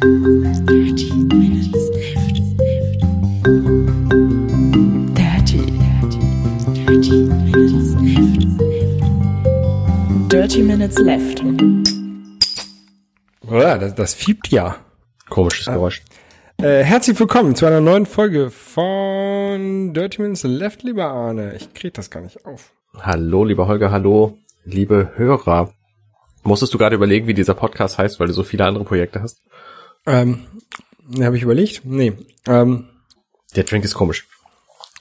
Dirty Minutes Left. Dirty, dirty, dirty Minutes Left. Dirty Minutes Left. Ja, das, das fiebt ja. Komisches Geräusch. Äh, herzlich willkommen zu einer neuen Folge von Dirty Minutes Left, lieber Arne. Ich krieg das gar nicht auf. Hallo, lieber Holger, hallo, liebe Hörer. Musstest du gerade überlegen, wie dieser Podcast heißt, weil du so viele andere Projekte hast? Ähm, habe ich überlegt? Nee. Ähm, Der Drink ist komisch.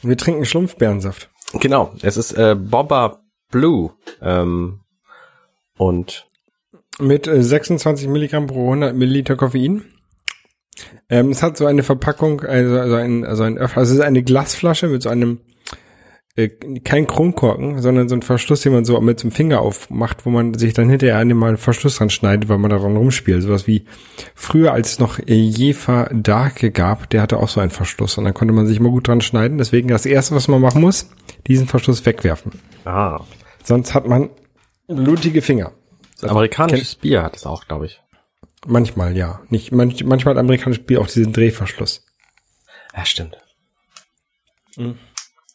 wir trinken Schlumpfbeerensaft. Genau, es ist äh, Boba Blue. Ähm, und Mit äh, 26 Milligramm pro 100 Milliliter Koffein. Ähm, es hat so eine Verpackung, also, also ein, also ein also es ist eine Glasflasche mit so einem, äh, kein Kronkorken, sondern so ein Verschluss, den man so mit dem Finger aufmacht, wo man sich dann hinterher an dem mal einen Verschluss dran schneidet, weil man daran rumspielt. Sowas wie früher, als es noch Jefer Darke gab, der hatte auch so einen Verschluss und dann konnte man sich immer gut dran schneiden. Deswegen das erste, was man machen muss, diesen Verschluss wegwerfen. ah, Sonst hat man blutige Finger. amerikanisches Bier hat es auch, glaube ich. Manchmal, ja. Nicht, manch, manchmal hat amerikanisches Bier auch diesen Drehverschluss. Ja, stimmt.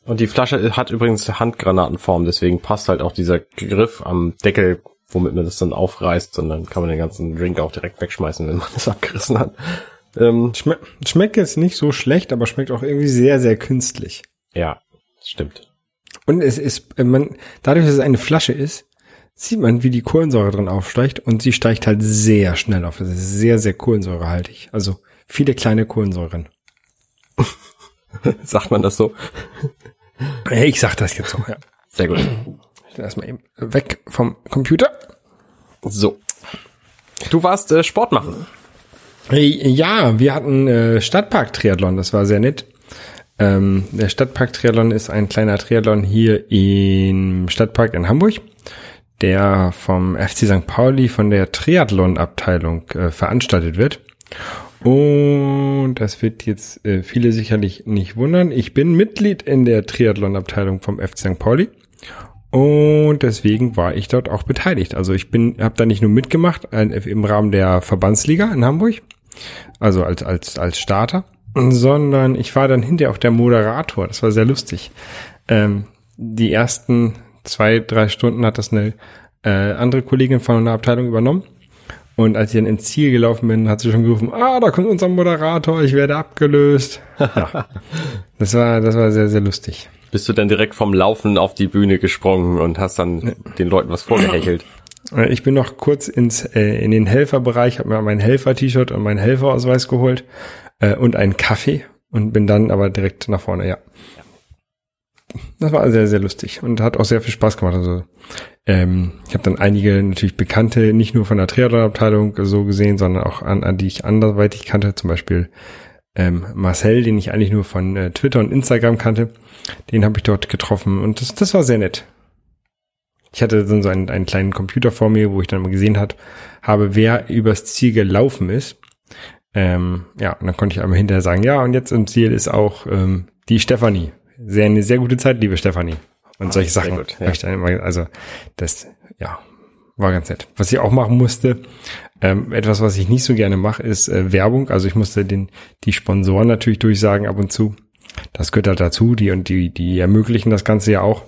Und die Flasche hat übrigens Handgranatenform, deswegen passt halt auch dieser Griff am Deckel, womit man das dann aufreißt, und dann kann man den ganzen Drink auch direkt wegschmeißen, wenn man das abgerissen hat. Ähm, Schme schmeckt jetzt nicht so schlecht, aber schmeckt auch irgendwie sehr, sehr künstlich. ja, stimmt. Und es ist, äh, man, dadurch, dass es eine Flasche ist, sieht man, wie die Kohlensäure drin aufsteigt und sie steigt halt sehr schnell auf. Das ist sehr, sehr kohlensäurehaltig. Also viele kleine Kohlensäuren. Sagt man das so? Ich sag das jetzt so, ja. Sehr gut. Ich lass mal eben weg vom Computer. So. Du warst äh, Sport machen. Ja, wir hatten äh, Stadtpark-Triathlon, das war sehr nett. Ähm, der Stadtpark-Triathlon ist ein kleiner Triathlon hier im Stadtpark in Hamburg, der vom FC St. Pauli von der Triathlon-Abteilung äh, veranstaltet wird. Und das wird jetzt äh, viele sicherlich nicht wundern. Ich bin Mitglied in der Triathlon-Abteilung vom FC St. Pauli. Und deswegen war ich dort auch beteiligt. Also ich bin, habe da nicht nur mitgemacht im Rahmen der Verbandsliga in Hamburg, also als als als Starter, sondern ich war dann hinterher auch der Moderator. Das war sehr lustig. Ähm, die ersten zwei drei Stunden hat das eine äh, andere Kollegin von einer Abteilung übernommen. Und als ich dann ins Ziel gelaufen bin, hat sie schon gerufen, ah, da kommt unser Moderator, ich werde abgelöst. Ja, das war, das war sehr, sehr lustig. Bist du dann direkt vom Laufen auf die Bühne gesprungen und hast dann den Leuten was vorgehechelt? Äh, Ich bin noch kurz ins äh, in den Helferbereich, habe mir mein Helfer-T-Shirt und meinen Helferausweis geholt äh, und einen Kaffee und bin dann aber direkt nach vorne, ja. Das war sehr, sehr lustig und hat auch sehr viel Spaß gemacht. Also ähm, ich habe dann einige natürlich Bekannte, nicht nur von der Triathlon-Abteilung so gesehen, sondern auch an, an die ich anderweitig kannte, zum Beispiel ähm, Marcel, den ich eigentlich nur von äh, Twitter und Instagram kannte. Den habe ich dort getroffen und das, das war sehr nett. Ich hatte dann so einen, einen kleinen Computer vor mir, wo ich dann mal gesehen hat, habe, wer übers Ziel gelaufen ist. Ähm, ja, und dann konnte ich einmal hinterher sagen, ja, und jetzt im Ziel ist auch ähm, die Stefanie. Sehr, eine sehr gute Zeit, liebe Stefanie. Und solche sehr Sachen. gut, ja. hab ich dann immer, also das, ja, war ganz nett. Was ich auch machen musste, ähm, etwas, was ich nicht so gerne mache, ist äh, Werbung. Also ich musste den die Sponsoren natürlich durchsagen ab und zu. Das gehört halt dazu, die und die, die ermöglichen das Ganze ja auch.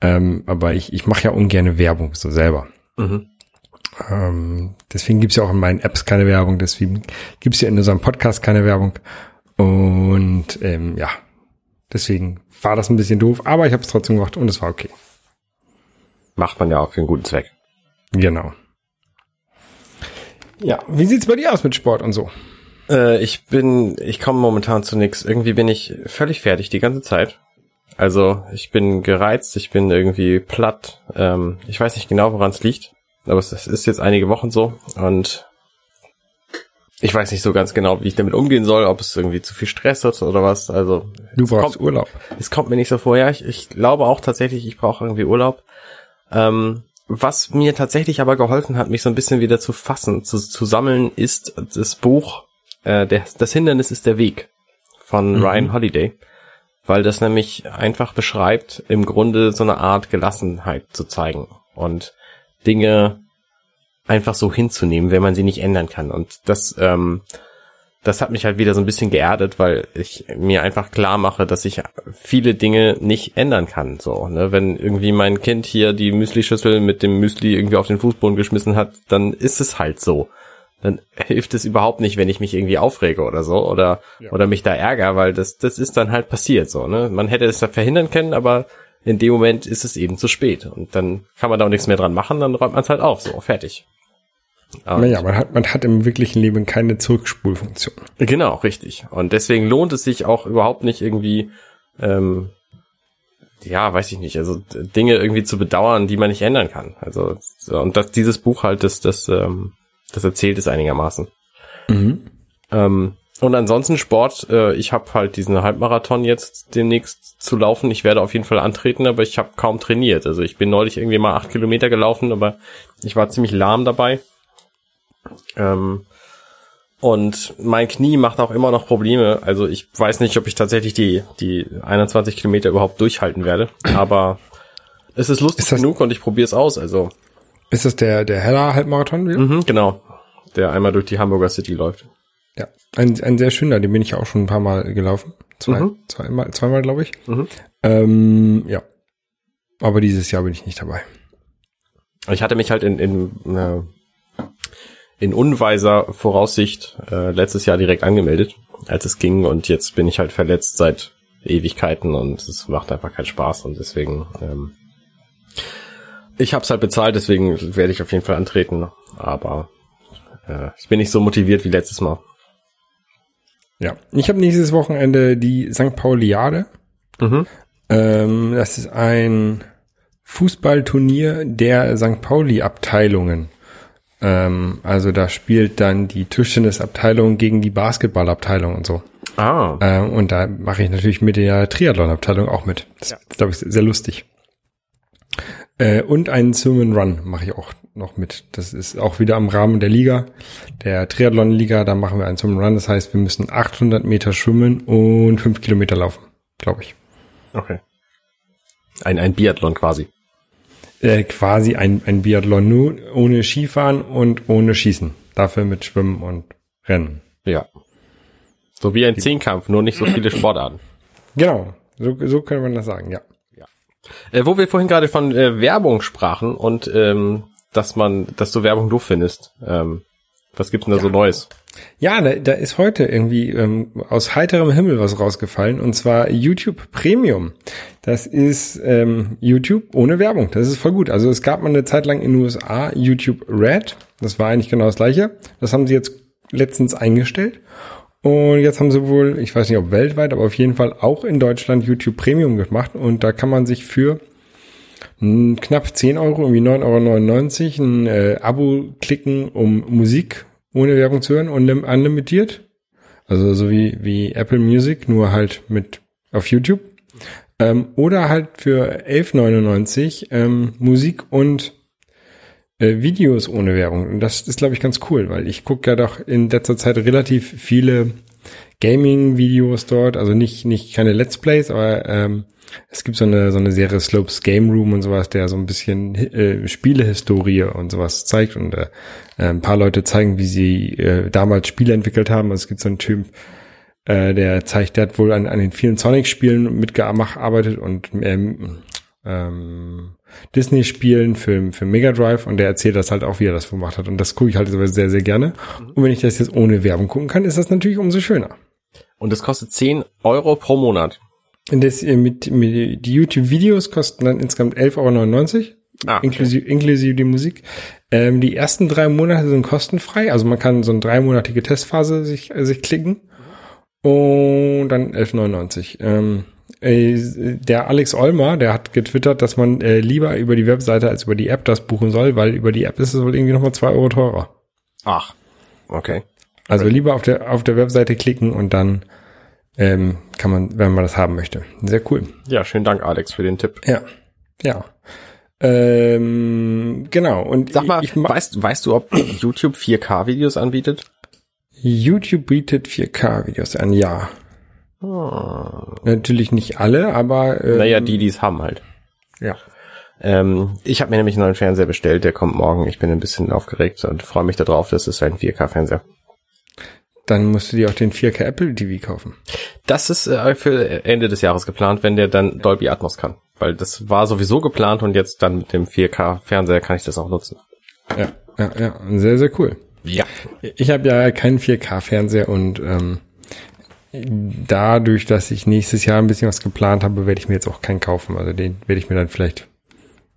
Ähm, aber ich, ich mache ja ungerne Werbung so selber. Mhm. Ähm, deswegen gibt's ja auch in meinen Apps keine Werbung, deswegen gibt's ja in unserem Podcast keine Werbung. Und ähm, ja, deswegen war das ein bisschen doof, aber ich habe es trotzdem gemacht und es war okay. Macht man ja auch für einen guten Zweck. Genau. Ja, wie sieht's bei dir aus mit Sport und so? Äh, ich bin, ich komme momentan zu nix. Irgendwie bin ich völlig fertig die ganze Zeit. Also ich bin gereizt, ich bin irgendwie platt. Ähm, ich weiß nicht genau, woran es liegt, aber es es ist jetzt einige Wochen so und ich weiß nicht so ganz genau, wie ich damit umgehen soll, ob es irgendwie zu viel Stress ist oder was. Also Du brauchst kommt, Urlaub. es kommt mir nicht so vor. Ja, ich, ich glaube auch tatsächlich, ich brauche irgendwie Urlaub. Ähm, was mir tatsächlich aber geholfen hat, mich so ein bisschen wieder zu fassen, zu, zu sammeln, ist das Buch äh, der, Das Hindernis ist der Weg von Mhm. Ryan Holiday. Weil das nämlich einfach beschreibt, im Grunde so eine Art Gelassenheit zu zeigen und Dinge einfach so hinzunehmen, wenn man sie nicht ändern kann. Und das, ähm, das hat mich halt wieder so ein bisschen geerdet, weil ich mir einfach klar mache, dass ich viele Dinge nicht ändern kann. So, ne? Wenn irgendwie mein Kind hier die Müsli-Schüssel mit dem Müsli irgendwie auf den Fußboden geschmissen hat, dann ist es halt so. Dann hilft es überhaupt nicht, wenn ich mich irgendwie aufrege oder so oder Ja. oder mich da ärgere, weil das das ist dann halt passiert so. Ne? Man hätte es da verhindern können, aber in dem Moment ist es eben zu spät und dann kann man da auch nichts mehr dran machen, dann räumt man es halt auf, so fertig. Und- Naja, man hat, man hat im wirklichen Leben keine Zurückspulfunktion. Genau, richtig. Und deswegen lohnt es sich auch überhaupt nicht irgendwie, ähm, ja, weiß ich nicht, also Dinge irgendwie zu bedauern, die man nicht ändern kann. Also so, und das, dieses Buch halt, das, das, ähm, das erzählt es einigermaßen. Mhm. Ähm, und ansonsten Sport, äh, ich habe halt diesen Halbmarathon jetzt demnächst zu laufen. Ich werde auf jeden Fall antreten, aber ich habe kaum trainiert. Also ich bin neulich irgendwie mal acht Kilometer gelaufen, aber ich war ziemlich lahm dabei. Ähm, und mein Knie macht auch immer noch Probleme. Also ich weiß nicht, ob ich tatsächlich die, die 21 Kilometer überhaupt durchhalten werde. Aber es ist lustig Ist das- genug und ich probiere es aus. Also, Ist das der, der Heller Halbmarathon wieder? mhm, genau. Der einmal durch die Hamburger City läuft. Ja. Ein, ein sehr schöner, den bin ich auch schon ein paar Mal gelaufen. Zwei, Mhm. zweimal, zweimal, glaube ich. Mhm. Ähm, ja. Aber dieses Jahr bin ich nicht dabei. Ich hatte mich halt in, in, äh, in unweiser Voraussicht äh, letztes Jahr direkt angemeldet, als es ging und jetzt bin ich halt verletzt seit Ewigkeiten und es macht einfach keinen Spaß und deswegen ähm, ich hab's halt bezahlt, deswegen werde ich auf jeden Fall antreten, aber äh, ich bin nicht so motiviert wie letztes Mal. Ja. Ich habe nächstes Wochenende die St. Pauliade. Mhm. Ähm, das ist ein Fußballturnier der St. Pauli-Abteilungen. Ähm, also da spielt dann die Tischtennisabteilung gegen die Basketballabteilung und so. Ah, Ähm, und da mache ich natürlich mit der Triathlon-Abteilung auch mit. Das Ja. ist, glaube ich, sehr lustig. Äh, und einen Swim Run mache ich auch noch mit. Das ist auch wieder im Rahmen der Liga, der Triathlon-Liga. Da machen wir einen Swim Run. Das heißt, wir müssen 800 Meter schwimmen und 5 Kilometer laufen, glaube ich. okay. Ein, ein Biathlon quasi. Äh, quasi ein, ein Biathlon nur ohne Skifahren und ohne Schießen. Dafür mit Schwimmen und Rennen. Ja. So wie ein Zehnkampf, nur nicht so viele Sportarten. Genau, so, so könnte man das sagen, ja. Äh, wo wir vorhin gerade von äh, Werbung sprachen und ähm, dass man, dass du Werbung doof findest. Ähm, was gibt's denn da so Neues? Ja, da, da ist heute irgendwie ähm, aus heiterem Himmel was rausgefallen und zwar YouTube Premium. Das ist ähm, YouTube ohne Werbung. Das ist voll gut. Also es gab mal eine Zeit lang in den USA YouTube Red. Das war eigentlich genau das gleiche. Das haben sie jetzt letztens eingestellt. Und jetzt haben sie wohl, ich weiß nicht ob weltweit, aber auf jeden Fall auch in Deutschland YouTube Premium gemacht. Und da kann man sich für knapp 10 Euro, irgendwie 9,99 Euro ein äh, Abo klicken, um Musik ohne Werbung zu hören und lim- unlimitiert. Also so wie, wie Apple Music, nur halt mit auf YouTube. Ähm, oder halt für 11,99 ähm, Musik und äh, Videos ohne Werbung. Und das ist, glaube ich, ganz cool, weil ich gucke ja doch in letzter Zeit relativ viele Gaming-Videos dort, also nicht, nicht keine Let's Plays, aber ähm, es gibt so eine, so eine Serie Slopes Game Room und sowas, der so ein bisschen äh, Spielehistorie und sowas zeigt und äh, ein paar Leute zeigen, wie sie äh, damals Spiele entwickelt haben. Also es gibt so einen Typ, äh, der zeigt, der hat wohl an, an den vielen Sonic-Spielen mitgearbeitet und ähm, ähm, Disney-Spielen für, für Mega Drive und der erzählt das halt auch, wie er das gemacht hat. Und das gucke ich halt sehr, sehr gerne. Und wenn ich das jetzt ohne Werbung gucken kann, ist das natürlich umso schöner. Und das kostet 10 Euro pro Monat. Das, mit, mit, die YouTube-Videos kosten dann insgesamt 11,99 Euro, Ah, okay. inklusive, inklusive die Musik. Ähm, die ersten drei Monate sind kostenfrei, also man kann so eine dreimonatige Testphase sich, äh, sich klicken. Und dann 11,99. Ähm, äh, der Alex Olmer, der hat getwittert, dass man äh, lieber über die Webseite als über die App das buchen soll, weil über die App ist es wohl irgendwie nochmal zwei Euro teurer. Ach, okay. Also lieber auf der, auf der Webseite klicken und dann ähm, kann man, wenn man das haben möchte. Sehr cool. Ja, schönen Dank, Alex, für den Tipp. Ja, ja. Ähm, genau. Und Sag mal, ich, ma- weißt, weißt du, ob YouTube 4K-Videos anbietet? YouTube bietet 4K-Videos an, ja. Natürlich nicht alle, aber äh, Naja, die, die es haben halt. ja. Ähm, ich habe mir nämlich einen neuen Fernseher bestellt, der kommt morgen. Ich bin ein bisschen aufgeregt und freue mich darauf. Das ist ein 4K-Fernseher. Dann musst du dir auch den 4K Apple TV kaufen. Das ist äh, für Ende des Jahres geplant, wenn der dann Dolby Atmos kann. Weil das war sowieso geplant und jetzt dann mit dem 4K-Fernseher kann ich das auch nutzen. Ja, ja, ja. Sehr, sehr cool. Ja. Ich habe ja keinen 4K-Fernseher und ähm, dadurch, dass ich nächstes Jahr ein bisschen was geplant habe, werde ich mir jetzt auch keinen kaufen. Also den werde ich mir dann vielleicht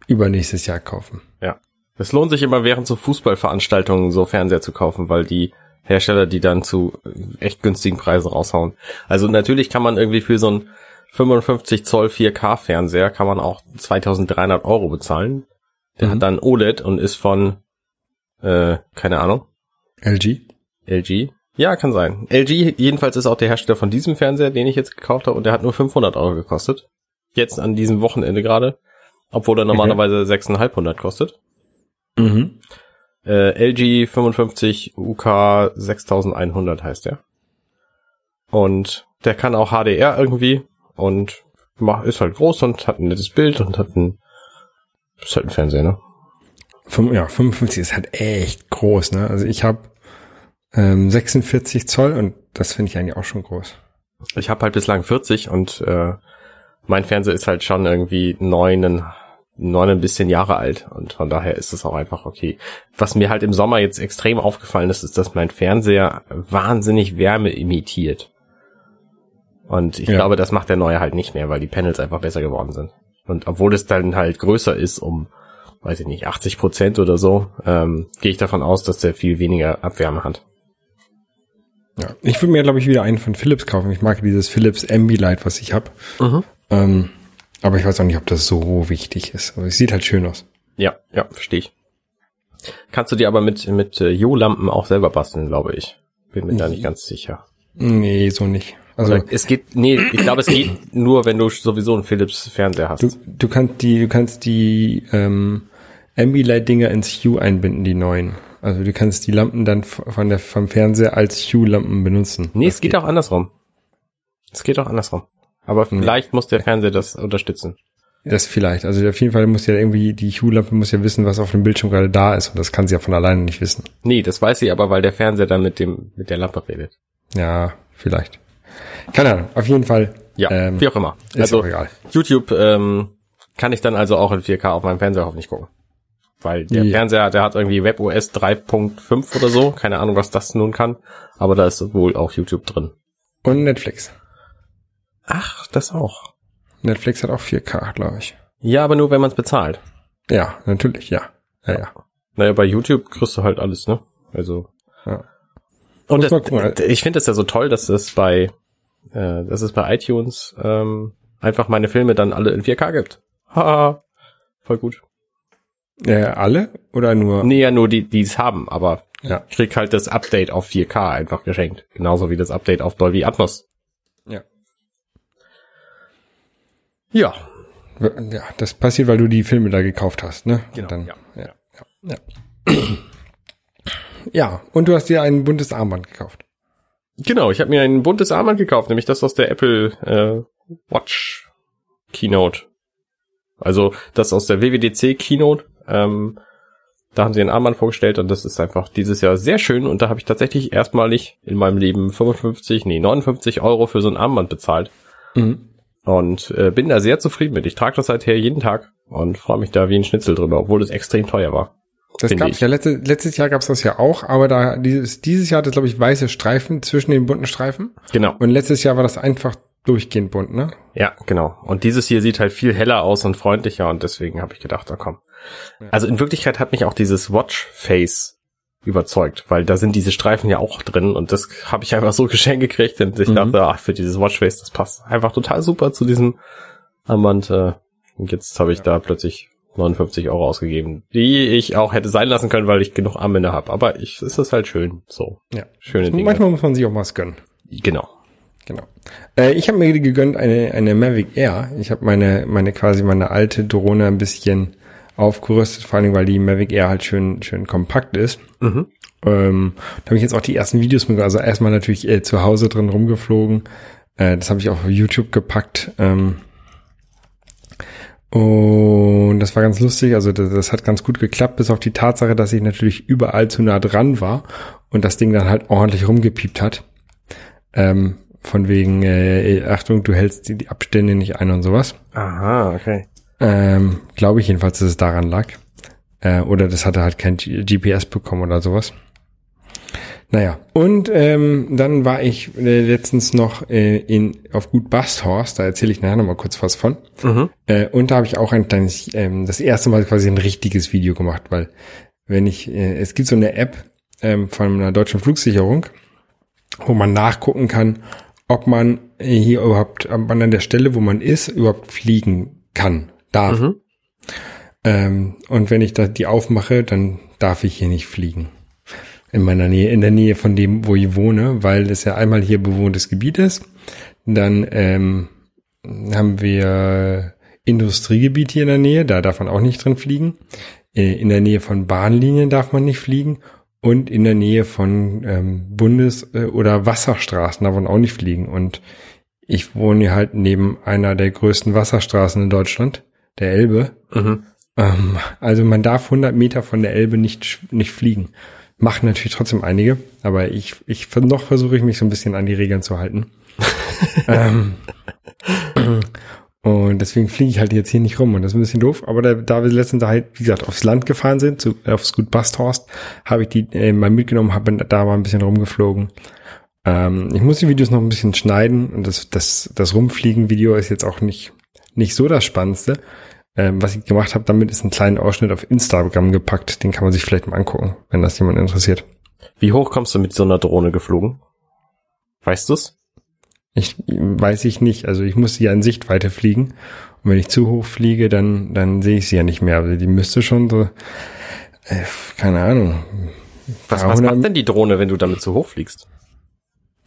übernächstes Jahr kaufen. Ja. Es lohnt sich immer während so Fußballveranstaltungen so Fernseher zu kaufen, weil die Hersteller die dann zu echt günstigen Preisen raushauen. Also natürlich kann man irgendwie für so einen 55 Zoll 4K Fernseher kann man auch 2300 Euro bezahlen. Der Mhm. hat dann OLED und ist von, äh, keine Ahnung, LG? LG. Ja, kann sein. LG jedenfalls ist auch der Hersteller von diesem Fernseher, den ich jetzt gekauft habe und der hat nur 500 Euro gekostet. Jetzt an diesem Wochenende gerade. Obwohl er normalerweise 6,500 kostet. Mhm. Äh, LG 55 UK 6100 heißt der. Und der kann auch HDR irgendwie und mach- ist halt groß und hat ein nettes Bild und hat ein, ist halt ein Fernseher, ne? Ja, 55 ist halt echt groß, ne? Also ich habe ähm, 46 Zoll und das finde ich eigentlich auch schon groß. Ich habe halt bislang 40 und äh, mein Fernseher ist halt schon irgendwie neun, neun ein bisschen Jahre alt und von daher ist es auch einfach okay. Was mir halt im Sommer jetzt extrem aufgefallen ist, ist, dass mein Fernseher wahnsinnig Wärme imitiert. Und ich Ja. glaube, das macht der neue halt nicht mehr, weil die Panels einfach besser geworden sind. Und obwohl es dann halt größer ist, um, weiß ich nicht, 80 Prozent oder so, ähm, gehe ich davon aus, dass der viel weniger Abwärme hat. Ja. Ich würde mir, glaube ich, wieder einen von Philips kaufen. Ich mag dieses Philips Ambilight, was ich habe. Ähm, aber ich weiß auch nicht, ob das so wichtig ist. Aber es sieht halt schön aus. Ja, ja, verstehe ich. Kannst du dir aber mit, mit äh, Jo-Lampen auch selber basteln, glaube ich. Bin mir da nicht ganz sicher. Nee, so nicht. Also Oder es geht, nee, ich glaube, es geht nur, wenn du sowieso einen Philips Fernseher hast. du, du kannst die, du kannst die ähm, Ambilight-Dinger ins Hue einbinden, die neuen. Also du kannst die Lampen dann von der, vom Fernseher als Hue-Lampen benutzen. nee, Das es geht, auch andersrum. Es geht auch andersrum. Aber vielleicht muss der Fernseher das unterstützen. Das vielleicht. Also auf jeden Fall muss ja irgendwie, die Hue-Lampe muss ja wissen, was auf dem Bildschirm gerade da ist. Und das kann sie ja von alleine nicht wissen. Nee, das weiß sie aber, weil der Fernseher dann mit dem, mit der Lampe redet. Ja, vielleicht. Keine Ahnung. Auf jeden Fall. Ja, ähm, wie auch immer. Ist Also, auch egal. YouTube ähm, kann ich dann also auch in 4K auf meinem Fernseher hoffentlich gucken. Weil der Ja. Fernseher, der hat irgendwie WebOS 3.5 oder so. Keine Ahnung, was das nun kann. Aber da ist wohl auch YouTube drin. Und Netflix. Ach, das auch. Netflix hat auch 4K, glaube ich. Ja, aber nur wenn man es bezahlt. Ja, natürlich, ja. Ja, ja. Naja, bei YouTube kriegst du halt alles, ne? Also. Ja. Und das, ich finde es ja so toll, dass es bei, äh, dass es bei iTunes ähm, einfach meine Filme dann alle in 4K gibt. Haha. Voll gut. Äh, alle oder nur? Nee, ja, nur die, die es haben, aber Ja. ich krieg halt das Update auf 4K einfach geschenkt. Genauso wie das Update auf Dolby Atmos. Ja. Ja. Ja, das passiert, weil du die Filme da gekauft hast, ne? Genau, Dann, ja. ja, ja, ja. ja, und du hast dir ein buntes Armband gekauft. Genau, ich habe mir ein buntes Armband gekauft, nämlich das aus der Apple äh, Watch Keynote. Also das aus der WWDC Keynote. Ähm, da haben sie ein Armband vorgestellt und das ist einfach dieses Jahr sehr schön und da habe ich tatsächlich erstmalig in meinem Leben 55, nee 59 Euro für so ein Armband bezahlt Mhm. Und äh, bin da sehr zufrieden mit. Ich trage das seither jeden Tag und freue mich da wie ein Schnitzel drüber, obwohl es extrem teuer war. Das ich. ja letzte, letztes Jahr gab's das ja auch, aber da dieses, dieses Jahr hat es, glaube ich, weiße Streifen zwischen den bunten Streifen. Genau. Und letztes Jahr war das einfach durchgehend bunt, ne? Ja, genau. Und dieses hier sieht halt viel heller aus und freundlicher und deswegen habe ich gedacht, na komm. Also in Wirklichkeit hat mich auch dieses Watch Face überzeugt, weil da sind diese Streifen ja auch drin und das habe ich einfach so geschenkt gekriegt und ich dachte, ach, für dieses Watch Face, das passt einfach total super zu diesem Armband. Äh, und jetzt habe ich da plötzlich 59 Euro ausgegeben, die ich auch hätte sein lassen können, weil ich genug Armbänder habe. Aber ich, es ist halt schön, so. Ja. Schöne Dinge. Manchmal muss man sich auch was gönnen. Genau. Genau. Äh, ich habe mir gegönnt eine, eine Mavic Air. Ich habe meine, meine quasi meine alte Drohne ein bisschen aufgerüstet, vor allem weil die Mavic Air halt schön, schön kompakt ist. Mhm. Ähm, da habe ich jetzt auch die ersten Videos mit, also erstmal natürlich äh, zu Hause drin rumgeflogen. Äh, das habe ich auch auf YouTube gepackt. Ähm, Und das war ganz lustig, also das, das, hat ganz gut geklappt, bis auf die Tatsache, dass ich natürlich überall zu nah dran war und das Ding dann halt ordentlich rumgepiept hat. Ähm, von wegen, äh, Achtung, du hältst die, die Abstände nicht ein und sowas. Aha, okay. Ähm, Glaube ich jedenfalls, dass es daran lag. Äh, oder das hatte halt kein G GPS bekommen oder sowas. Naja, und ähm, dann war ich äh, letztens noch äh, in auf Gut Basthorst, da erzähle ich nachher nochmal kurz was von. Mhm. Äh, und da habe ich auch ein kleines, ähm, das erste Mal quasi ein richtiges Video gemacht, weil wenn ich, äh, es gibt so eine App ähm, von einer deutschen Flugsicherung, wo man nachgucken kann, ob man hier überhaupt, ob man an der Stelle, wo man ist, überhaupt fliegen kann, darf. Mhm. Ähm, und wenn ich da die aufmache, dann darf ich hier nicht fliegen. In meiner Nähe, in der Nähe von dem, wo ich wohne, weil es ja einmal hier bewohntes Gebiet ist. Dann ähm, haben wir Industriegebiet hier in der Nähe, da darf man auch nicht drin fliegen. Äh, in der Nähe von Bahnlinien darf man nicht fliegen. Und in der Nähe von ähm, Bundes- äh, oder Wasserstraßen darf man auch nicht fliegen. Und ich wohne hier halt neben einer der größten Wasserstraßen in Deutschland, der Elbe. Mhm. Ähm, also man darf 100 Meter von der Elbe nicht, nicht fliegen. Machen natürlich trotzdem einige, aber ich, ich noch versuche ich mich so ein bisschen an die Regeln zu halten. ähm, und deswegen fliege ich halt jetzt hier nicht rum und das ist ein bisschen doof. Aber da, da wir letztens halt, wie gesagt, aufs Land gefahren sind, zu, aufs Gut Basthorst, habe ich die äh, mal mitgenommen, habe da mal ein bisschen rumgeflogen. Ähm, ich muss die Videos noch ein bisschen schneiden und das, das, das Rumfliegen-Video ist jetzt auch nicht, nicht so das Spannendste. Ähm, was ich gemacht habe, damit ist ein kleiner Ausschnitt auf Instagram gepackt. Den kann man sich vielleicht mal angucken, wenn das jemand interessiert. Wie hoch kommst du mit so einer Drohne geflogen? Weißt du's? Ich weiß ich nicht. Also ich muss sie ja in Sichtweite fliegen. Und wenn ich zu hoch fliege, dann, dann sehe ich sie ja nicht mehr. Also die müsste schon so, äh, keine Ahnung. Was, was macht denn die Drohne, wenn du damit zu hoch fliegst?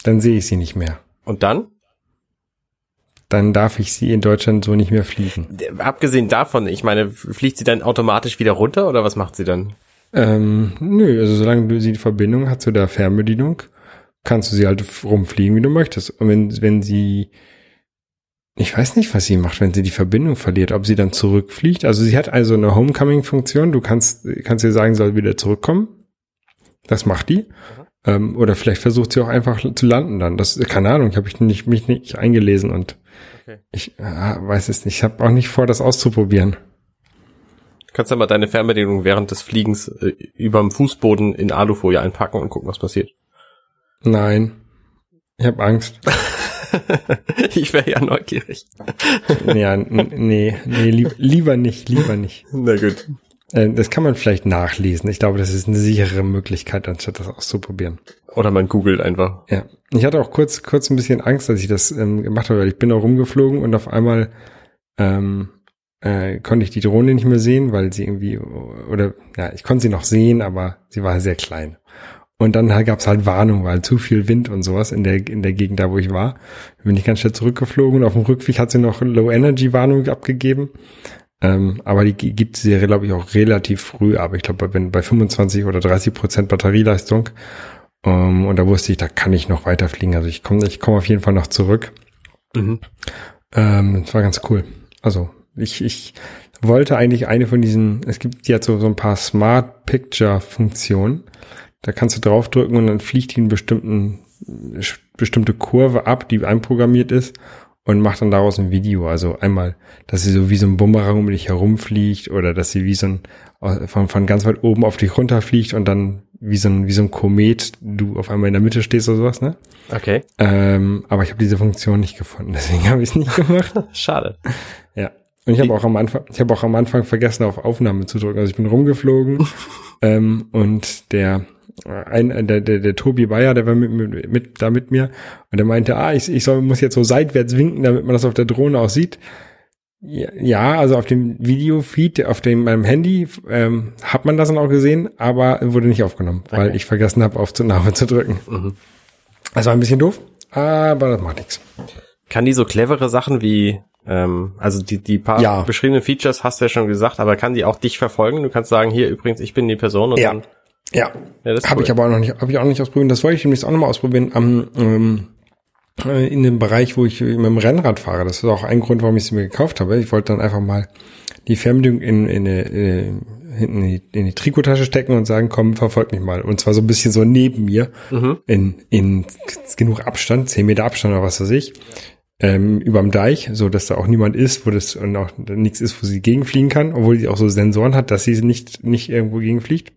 Dann sehe ich sie nicht mehr. Und dann? Dann darf ich sie in Deutschland so nicht mehr fliegen. Abgesehen davon, ich meine, fliegt sie dann automatisch wieder runter oder was macht sie dann? Ähm, nö, also solange du sie die Verbindung hast zu der Fernbedienung, kannst du sie halt rumfliegen, wie du möchtest. Und wenn, wenn sie, ich weiß nicht, was sie macht, wenn sie die Verbindung verliert, ob sie dann zurückfliegt. Also sie hat also eine Homecoming-Funktion. Du kannst, kannst ihr sagen, soll wieder zurückkommen. Das macht die. Ähm, oder vielleicht versucht sie auch einfach zu landen dann. Das, keine Ahnung, ich habe nicht, mich nicht eingelesen und Okay. ich äh, weiß es nicht. Ich habe auch nicht vor, das auszuprobieren. Du kannst ja mal deine Fernbedienung während des Fliegens äh, überm Fußboden in Alufolie einpacken und gucken, was passiert. Nein. Ich habe Angst. ich wäre ja neugierig. ja, nee, nee, lieb, lieber nicht, lieber nicht. Na gut. Äh, Das kann man vielleicht nachlesen. Ich glaube, das ist eine sichere Möglichkeit, anstatt das auszuprobieren. Oder man googelt einfach. Ja. Ich hatte auch kurz, kurz ein bisschen Angst, als ich das ähm, gemacht habe, weil ich bin auch rumgeflogen und auf einmal ähm, äh, konnte ich die Drohne nicht mehr sehen, weil sie irgendwie, oder ja, ich konnte sie noch sehen, aber sie war sehr klein. Und dann gab es halt Warnung, weil zu viel Wind und sowas in der, in der Gegend da, wo ich war. Bin ich ganz schnell zurückgeflogen und auf dem Rückweg hat sie noch Low-Energy-Warnung abgegeben. Ähm, aber die gibt sie, glaube ich, auch relativ früh ab. Ich glaube, bei, bei 25 oder 30 Prozent Batterieleistung. Ähm, und da wusste ich, da kann ich noch weiterfliegen. Also ich komme ich komme auf jeden Fall noch zurück. Mhm. Ähm, das war ganz cool. Also ich, ich wollte eigentlich eine von diesen, es gibt jetzt so, so ein paar Smart Picture Funktionen. Da kannst du draufdrücken und dann fliegt die einen bestimmten, bestimmte Kurve ab, die einprogrammiert ist und macht dann daraus ein Video. Also einmal, dass sie so wie so ein Bumerang um dich herumfliegt oder dass sie wie so ein, von, von ganz weit oben auf dich runterfliegt und dann wie so ein, wie so ein Komet du auf einmal in der Mitte stehst oder sowas, ne? Okay. Ähm, aber ich habe diese Funktion nicht gefunden, deswegen habe ich es nicht gemacht. Schade. Ja. Und ich habe auch am Anfang, ich habe auch am Anfang vergessen, auf Aufnahme zu drücken. Also ich bin rumgeflogen ähm, und der ein, der, der, der Tobi Bayer, der war mit, mit, mit, da mit mir und der meinte, ah, ich, ich soll, muss jetzt so seitwärts winken, damit man das auf der Drohne auch sieht. Ja, also auf dem Videofeed, auf dem meinem Handy ähm, hat man das dann auch gesehen, aber wurde nicht aufgenommen, weil Okay. ich vergessen habe, Aufnahme zu drücken. Mhm. Das war ein bisschen doof, aber das macht nichts. Kann die so clevere Sachen wie, ähm, also die, die paar Ja. beschriebenen Features hast du ja schon gesagt, aber kann die auch dich verfolgen? Du kannst sagen, hier übrigens, ich bin die Person und Ja. dann, Ja, ja, Habe cool. ich aber auch noch nicht, habe ich auch noch nicht ausprobiert. Das wollte ich demnächst auch noch mal ausprobieren am, ähm, äh, in dem Bereich, wo ich mit dem Rennrad fahre. Das ist auch ein Grund, warum ich sie mir gekauft habe. Ich wollte dann einfach mal die Fernbedienung in, in, in, hinten in die, in die Trikottasche stecken und sagen, komm, verfolg mich mal. Und zwar so ein bisschen so neben mir, Mhm. in, in genug Abstand, 10 Meter Abstand oder was weiß ich, ähm, überm Deich, so dass da auch niemand ist, wo das und auch nichts ist, wo sie gegenfliegen kann, obwohl sie auch so Sensoren hat, dass sie nicht, nicht irgendwo gegenfliegt.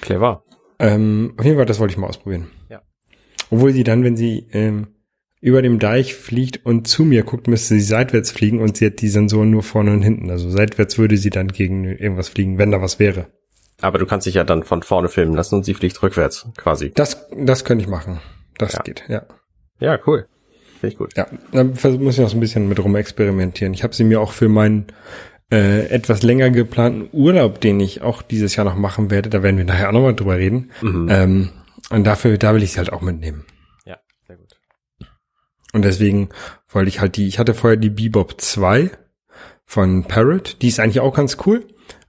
Clever. Ähm, auf jeden Fall, das wollte ich mal ausprobieren. Ja. Obwohl sie dann, wenn sie ähm, über dem Deich fliegt und zu mir guckt, müsste sie seitwärts fliegen und sie hat die Sensoren nur vorne und hinten. Also seitwärts würde sie dann gegen irgendwas fliegen, wenn da was wäre. Aber du kannst dich ja dann von vorne filmen lassen und sie fliegt rückwärts, quasi. Das, das könnte ich machen. Das Ja. geht, ja. Ja, cool. Finde ich gut. Ja, da vers- muss ich noch so ein bisschen mit rum experimentieren. Ich habe sie mir auch für meinen äh, etwas länger geplanten Urlaub, den ich auch dieses Jahr noch machen werde, da werden wir nachher auch nochmal drüber reden. Mhm. Ähm, und dafür, da will ich sie halt auch mitnehmen. Ja, sehr gut. Und deswegen wollte ich halt die, ich hatte vorher die Bebop 2 von Parrot, die ist eigentlich auch ganz cool,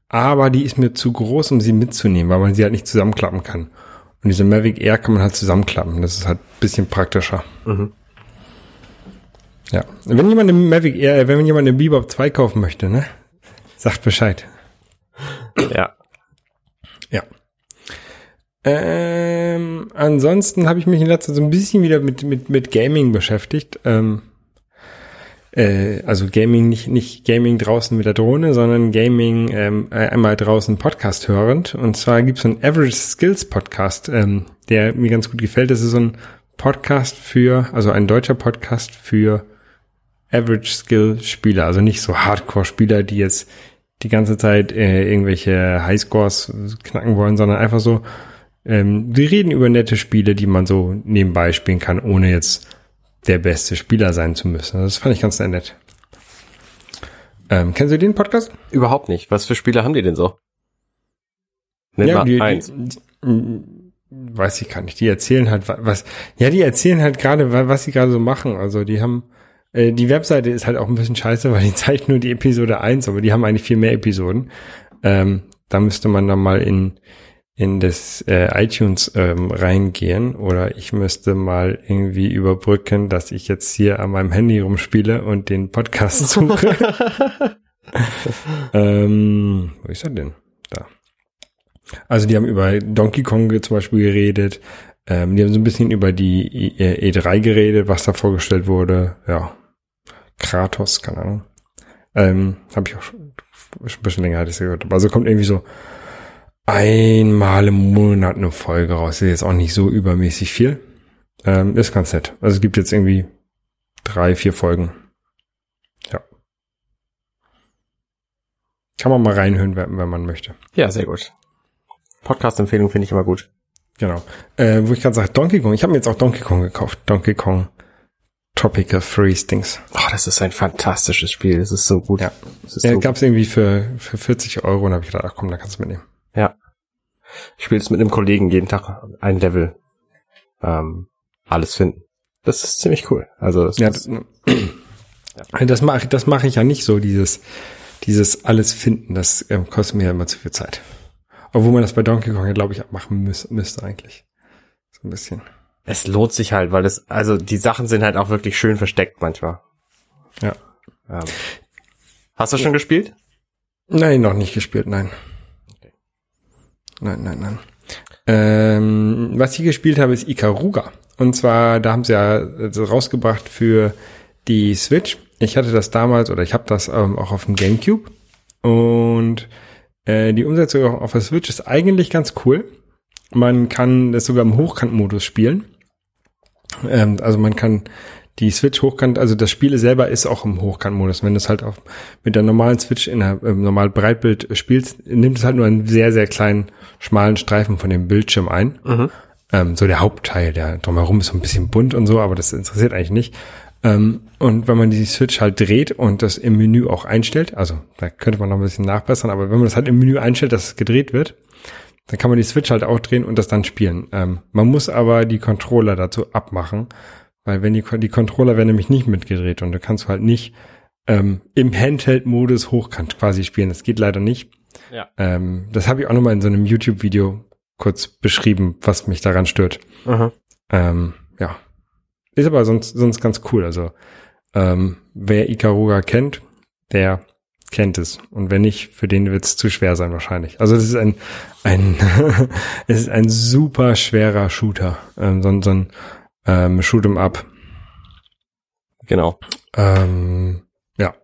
aber die ist mir zu groß, um sie mitzunehmen, weil man sie halt nicht zusammenklappen kann. Und diese Mavic Air kann man halt zusammenklappen, das ist halt ein bisschen praktischer. Mhm. Ja. Wenn jemand eine Mavic Air, wenn jemand eine Bebop 2 kaufen möchte, ne? Sagt Bescheid. Ja. Ja. Ähm, ansonsten habe ich mich in letzter Zeit so ein bisschen wieder mit, mit, mit Gaming beschäftigt. Ähm, äh, also Gaming, nicht, nicht Gaming draußen mit der Drohne, sondern Gaming ähm, äh, einmal draußen Podcast hörend. Und zwar gibt es einen Average Skills Podcast, ähm, der mir ganz gut gefällt. Das ist so ein Podcast für, also ein deutscher Podcast für Average Skill Spieler, also nicht so Hardcore Spieler, die jetzt die ganze Zeit äh, irgendwelche Highscores knacken wollen, sondern einfach so, ähm, die reden über nette Spiele, die man so nebenbei spielen kann, ohne jetzt der beste Spieler sein zu müssen. Das fand ich ganz nett. Ähm, kennst du den Podcast? Überhaupt nicht. Was für Spiele haben die denn so? Nenn mal die, eins. Die, die, weiß ich gar nicht. Die erzählen halt wa- was. Ja, die erzählen halt gerade, wa- was sie gerade so machen. Also die haben äh, die Webseite ist halt auch ein bisschen scheiße, weil die zeigt nur die Episode 1, aber die haben eigentlich viel mehr Episoden. Ähm, da müsste man dann mal in in das äh, iTunes ähm, reingehen oder ich müsste mal irgendwie überbrücken, dass ich jetzt hier an meinem Handy rumspiele und den Podcast suche. ähm, wo ist er denn? Da. Also die haben über Donkey Kong zum Beispiel geredet. Ähm, die haben so ein bisschen über die E- E3 geredet, was da vorgestellt wurde. Ja. Kratos, keine Ahnung. Ähm, Habe ich auch schon, schon ein bisschen länger hatte ich gehört. Also kommt irgendwie so einmal im Monat eine Folge raus. Ist jetzt auch nicht so übermäßig viel. Ähm, ist ganz nett. Also es gibt jetzt irgendwie drei, vier Folgen. Ja. Kann man mal reinhören, wenn, wenn man möchte. Ja, sehr gut. Podcast-Empfehlung finde ich immer gut. Genau. Äh, wo ich gerade sage, Donkey Kong. Ich habe mir jetzt auch Donkey Kong gekauft. Donkey Kong Tropical Freeze Dings. Oh, das ist ein fantastisches Spiel. Das ist so gut. Ja. Das Ja, so gab es irgendwie für, für 40 Euro und habe ich gedacht, ach komm, da kannst du mitnehmen. Ja. Ich spiele es mit einem Kollegen jeden Tag ein Level. Ähm, alles finden. Das ist ziemlich cool. Also das Ja, das, das mache das mach ich ja nicht so, dieses, dieses alles finden. Das ähm, kostet mir ja immer zu viel Zeit. Obwohl man das bei Donkey Kong ja, glaube ich, machen müß, müsste eigentlich. So ein bisschen. Es lohnt sich halt, weil es, also die Sachen sind halt auch wirklich schön versteckt manchmal. Ja. Ähm, hast du schon gespielt? Nein, noch nicht gespielt, nein. Okay. Nein, nein, nein. Ähm, was ich gespielt habe, ist Ikaruga. Und zwar, da haben sie ja äh, so rausgebracht für die Switch. Ich hatte das damals, oder ich habe das ähm, auch auf dem Gamecube. Und äh, die Umsetzung auf der Switch ist eigentlich ganz cool. Man kann das sogar im Hochkantmodus spielen. Ähm, also man kann die Switch hochkant, also das Spiel selber ist auch im Hochkantmodus. Wenn du es halt auf, mit der normalen Switch in der ähm, normalen Breitbild spielst, nimmt es halt nur einen sehr, sehr kleinen, schmalen Streifen von dem Bildschirm ein. Mhm. Ähm, so der Hauptteil, der drumherum ist so ein bisschen bunt und so, aber das interessiert eigentlich nicht. Ähm, und wenn man die Switch halt dreht und das im Menü auch einstellt, also da könnte man noch ein bisschen nachbessern, aber wenn man das halt im Menü einstellt, dass es gedreht wird, dann kann man die Switch halt auch drehen und das dann spielen. Ähm, man muss aber die Controller dazu abmachen, weil wenn die, die Controller werden nämlich nicht mitgedreht und du kannst halt nicht ähm, im Handheld-Modus hochkant quasi spielen. Das geht leider nicht. Ja. Ähm, das habe ich auch nochmal in so einem YouTube-Video kurz beschrieben, was mich daran stört. Ähm, ja. ist aber sonst, sonst ganz cool. Also, ähm, wer Ikaruga kennt, der kennt es. Und wenn nicht, für den wird es zu schwer sein wahrscheinlich. Also es ist ein, ein es ist ein super schwerer Shooter. Ähm, so, ein- so ein ähm, Shoot'em Up. Genau. Ähm, ja.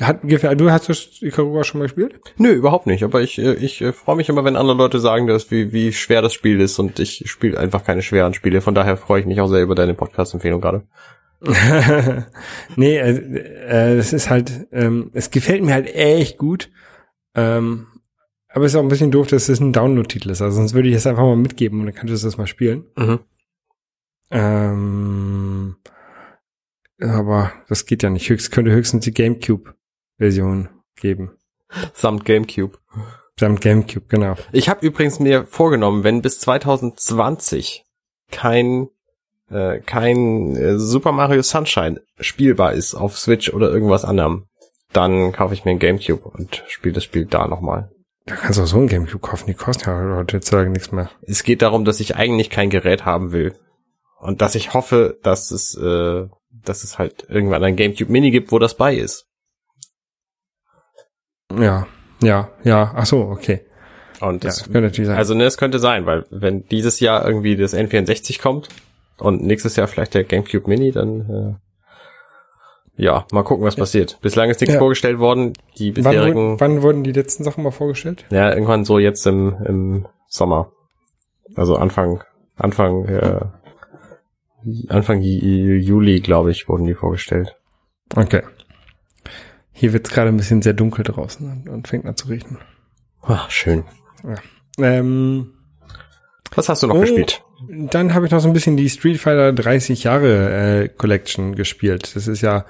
Hat, du hast das Ikaruga schon mal gespielt? Nö, überhaupt nicht. Aber ich, äh, ich äh, freue mich immer, wenn andere Leute sagen, dass wie, wie schwer das Spiel ist und ich spiele einfach keine schweren Spiele. Von daher freue ich mich auch sehr über deine Podcast-Empfehlung gerade. nee, äh, äh, das ist halt, ähm, es gefällt mir halt echt gut. Ähm, aber es ist auch ein bisschen doof, dass es ein Download-Titel ist. Also sonst würde ich es einfach mal mitgeben und dann könntest du das mal spielen. Mhm. Ähm, aber das geht ja nicht. Höchst, könnte höchstens die GameCube-Version geben. Samt Gamecube. Samt GameCube, genau. Ich habe übrigens mir vorgenommen, wenn bis 2020 kein äh, kein äh, Super Mario Sunshine spielbar ist auf Switch oder irgendwas anderem, dann kaufe ich mir ein Gamecube und spiele das Spiel da nochmal. Da kannst du auch so ein GameCube kaufen, die kosten ja heutzutage nichts mehr. Es geht darum, dass ich eigentlich kein Gerät haben will und dass ich hoffe, dass es äh, dass es halt irgendwann ein Gamecube Mini gibt, wo das bei ist. Ja, ja, ja. Ach so, okay. Und Ja, das, das könnte natürlich sein. also ne, es könnte sein, weil wenn dieses Jahr irgendwie das N64 kommt und nächstes Jahr vielleicht der GameCube Mini, dann äh, ja, mal gucken, was passiert. Bislang ist nichts Ja. vorgestellt worden. Die wann, bisherigen, wurden, wann wurden die letzten Sachen mal vorgestellt? ja, irgendwann so jetzt im, im Sommer. Also Anfang, Anfang, äh, Anfang Ju- Juli, glaube ich, wurden die vorgestellt. Okay. Hier wird's gerade ein bisschen sehr dunkel draußen und, fängt an zu regnen. Ach, schön. Ähm, Was hast du noch Oh. gespielt? Dann habe ich noch so ein bisschen die Street Fighter 30 Jahre äh, Collection gespielt. Das ist ja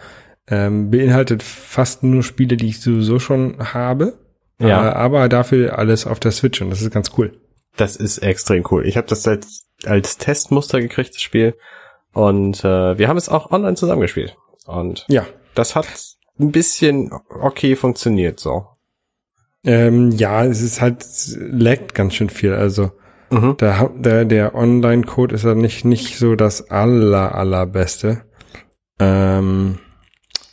ähm, beinhaltet fast nur Spiele, die ich sowieso schon habe. Ja. Äh, aber dafür alles auf der Switch und das ist ganz cool. Das ist extrem cool. Ich habe das als, als Testmuster gekriegt, das Spiel. Und äh, wir haben es auch online zusammengespielt. Und Ja. das hat ein bisschen okay funktioniert so. Ähm, ja, es ist halt, es laggt ganz schön viel. Also Mhm. der, der, der Online-Code ist ja nicht, nicht so das aller, allerbeste. Ähm,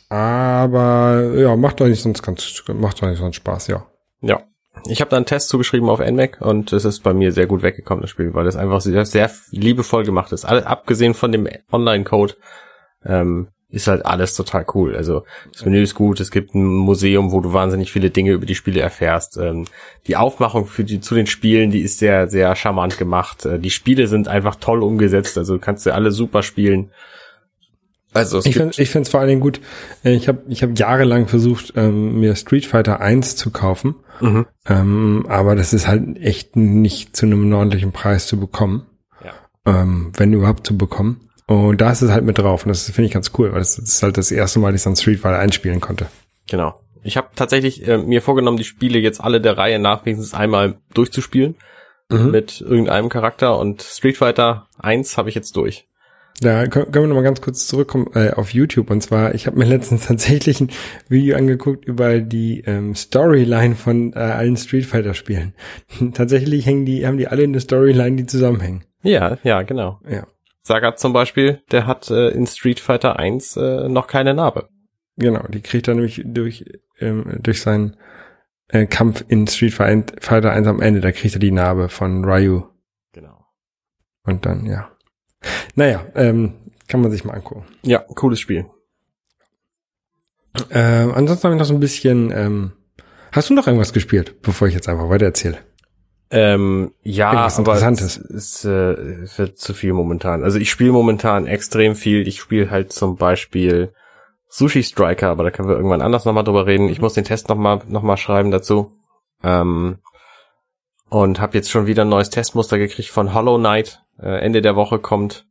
aber ja, macht doch nicht sonst ganz, macht doch nicht sonst Spaß, ja. Ja. Ich habe da einen Test zugeschrieben auf NMAC und es ist bei mir sehr gut weggekommen, das Spiel, weil das einfach sehr, sehr liebevoll gemacht ist. Alle, abgesehen von dem Online-Code ähm, ist halt alles total cool. Also das Menü ist gut, es gibt ein Museum, wo du wahnsinnig viele Dinge über die Spiele erfährst. Ähm, die Aufmachung für die, zu den Spielen, die ist sehr, sehr charmant gemacht. Äh, die Spiele sind einfach toll umgesetzt, also du kannst sie alle super spielen. Also Ich finde ich finde es vor allen Dingen gut. äh, Ich habe ich hab jahrelang versucht, ähm, mir Street Fighter 1 zu kaufen. Mhm. Ähm, aber das ist halt echt nicht zu einem ordentlichen Preis zu bekommen. Ja. Ähm, wenn überhaupt zu bekommen. Und da ist es halt mit drauf. Und das finde ich ganz cool, weil das ist halt das erste Mal, dass ich dann Street Fighter einspielen konnte. Genau. Ich habe tatsächlich äh, mir vorgenommen, die Spiele jetzt alle der Reihe nach wenigstens einmal durchzuspielen Mhm. mit irgendeinem Charakter und Street Fighter 1 habe ich jetzt durch. Da können wir noch mal ganz kurz zurückkommen äh, auf YouTube. Und zwar, ich habe mir letztens tatsächlich ein Video angeguckt über die ähm, Storyline von äh, allen Street Fighter Spielen. tatsächlich hängen die, haben die alle eine Storyline, die zusammenhängen. Ja, ja, genau. Ja, Sagat zum Beispiel, der hat äh, in Street Fighter 1 äh, noch keine Narbe. genau. Die kriegt er nämlich durch ähm, durch seinen äh, Kampf in Street Fighter 1 am Ende. Da kriegt er die Narbe von Ryu. Genau. Und dann, ja. Naja, ähm, kann man sich mal angucken. Ja, cooles Spiel. Ähm, ansonsten habe ich noch so ein bisschen. Ähm, hast du noch irgendwas gespielt, bevor ich jetzt einfach weiter erzähle? Ähm, ja, aber es, es äh, wird zu viel momentan. Also ich spiele momentan extrem viel. Ich spiele halt zum Beispiel Sushi Striker, aber da können wir irgendwann anders nochmal drüber reden. Ich muss den Test nochmal noch mal schreiben dazu. Ähm, und habe jetzt schon wieder ein neues Testmuster gekriegt von Hollow Knight. Äh, Ende der Woche kommt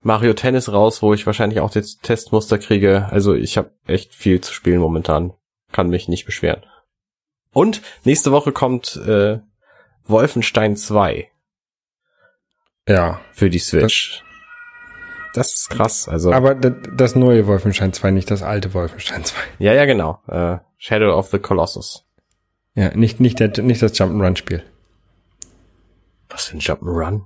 Mario Tennis raus, wo ich wahrscheinlich auch das Testmuster kriege. Also ich habe echt viel zu spielen momentan. Kann mich nicht beschweren. Und nächste Woche kommt äh, Wolfenstein 2 Ja. für die Switch. Das ist krass. Also Aber das, das neue Wolfenstein 2, nicht das alte Wolfenstein 2. ja, ja, genau. Äh, Shadow of the Colossus. Ja, nicht, nicht, der, nicht das Jump'n'Run-Spiel. Was für ein Jump'n'Run?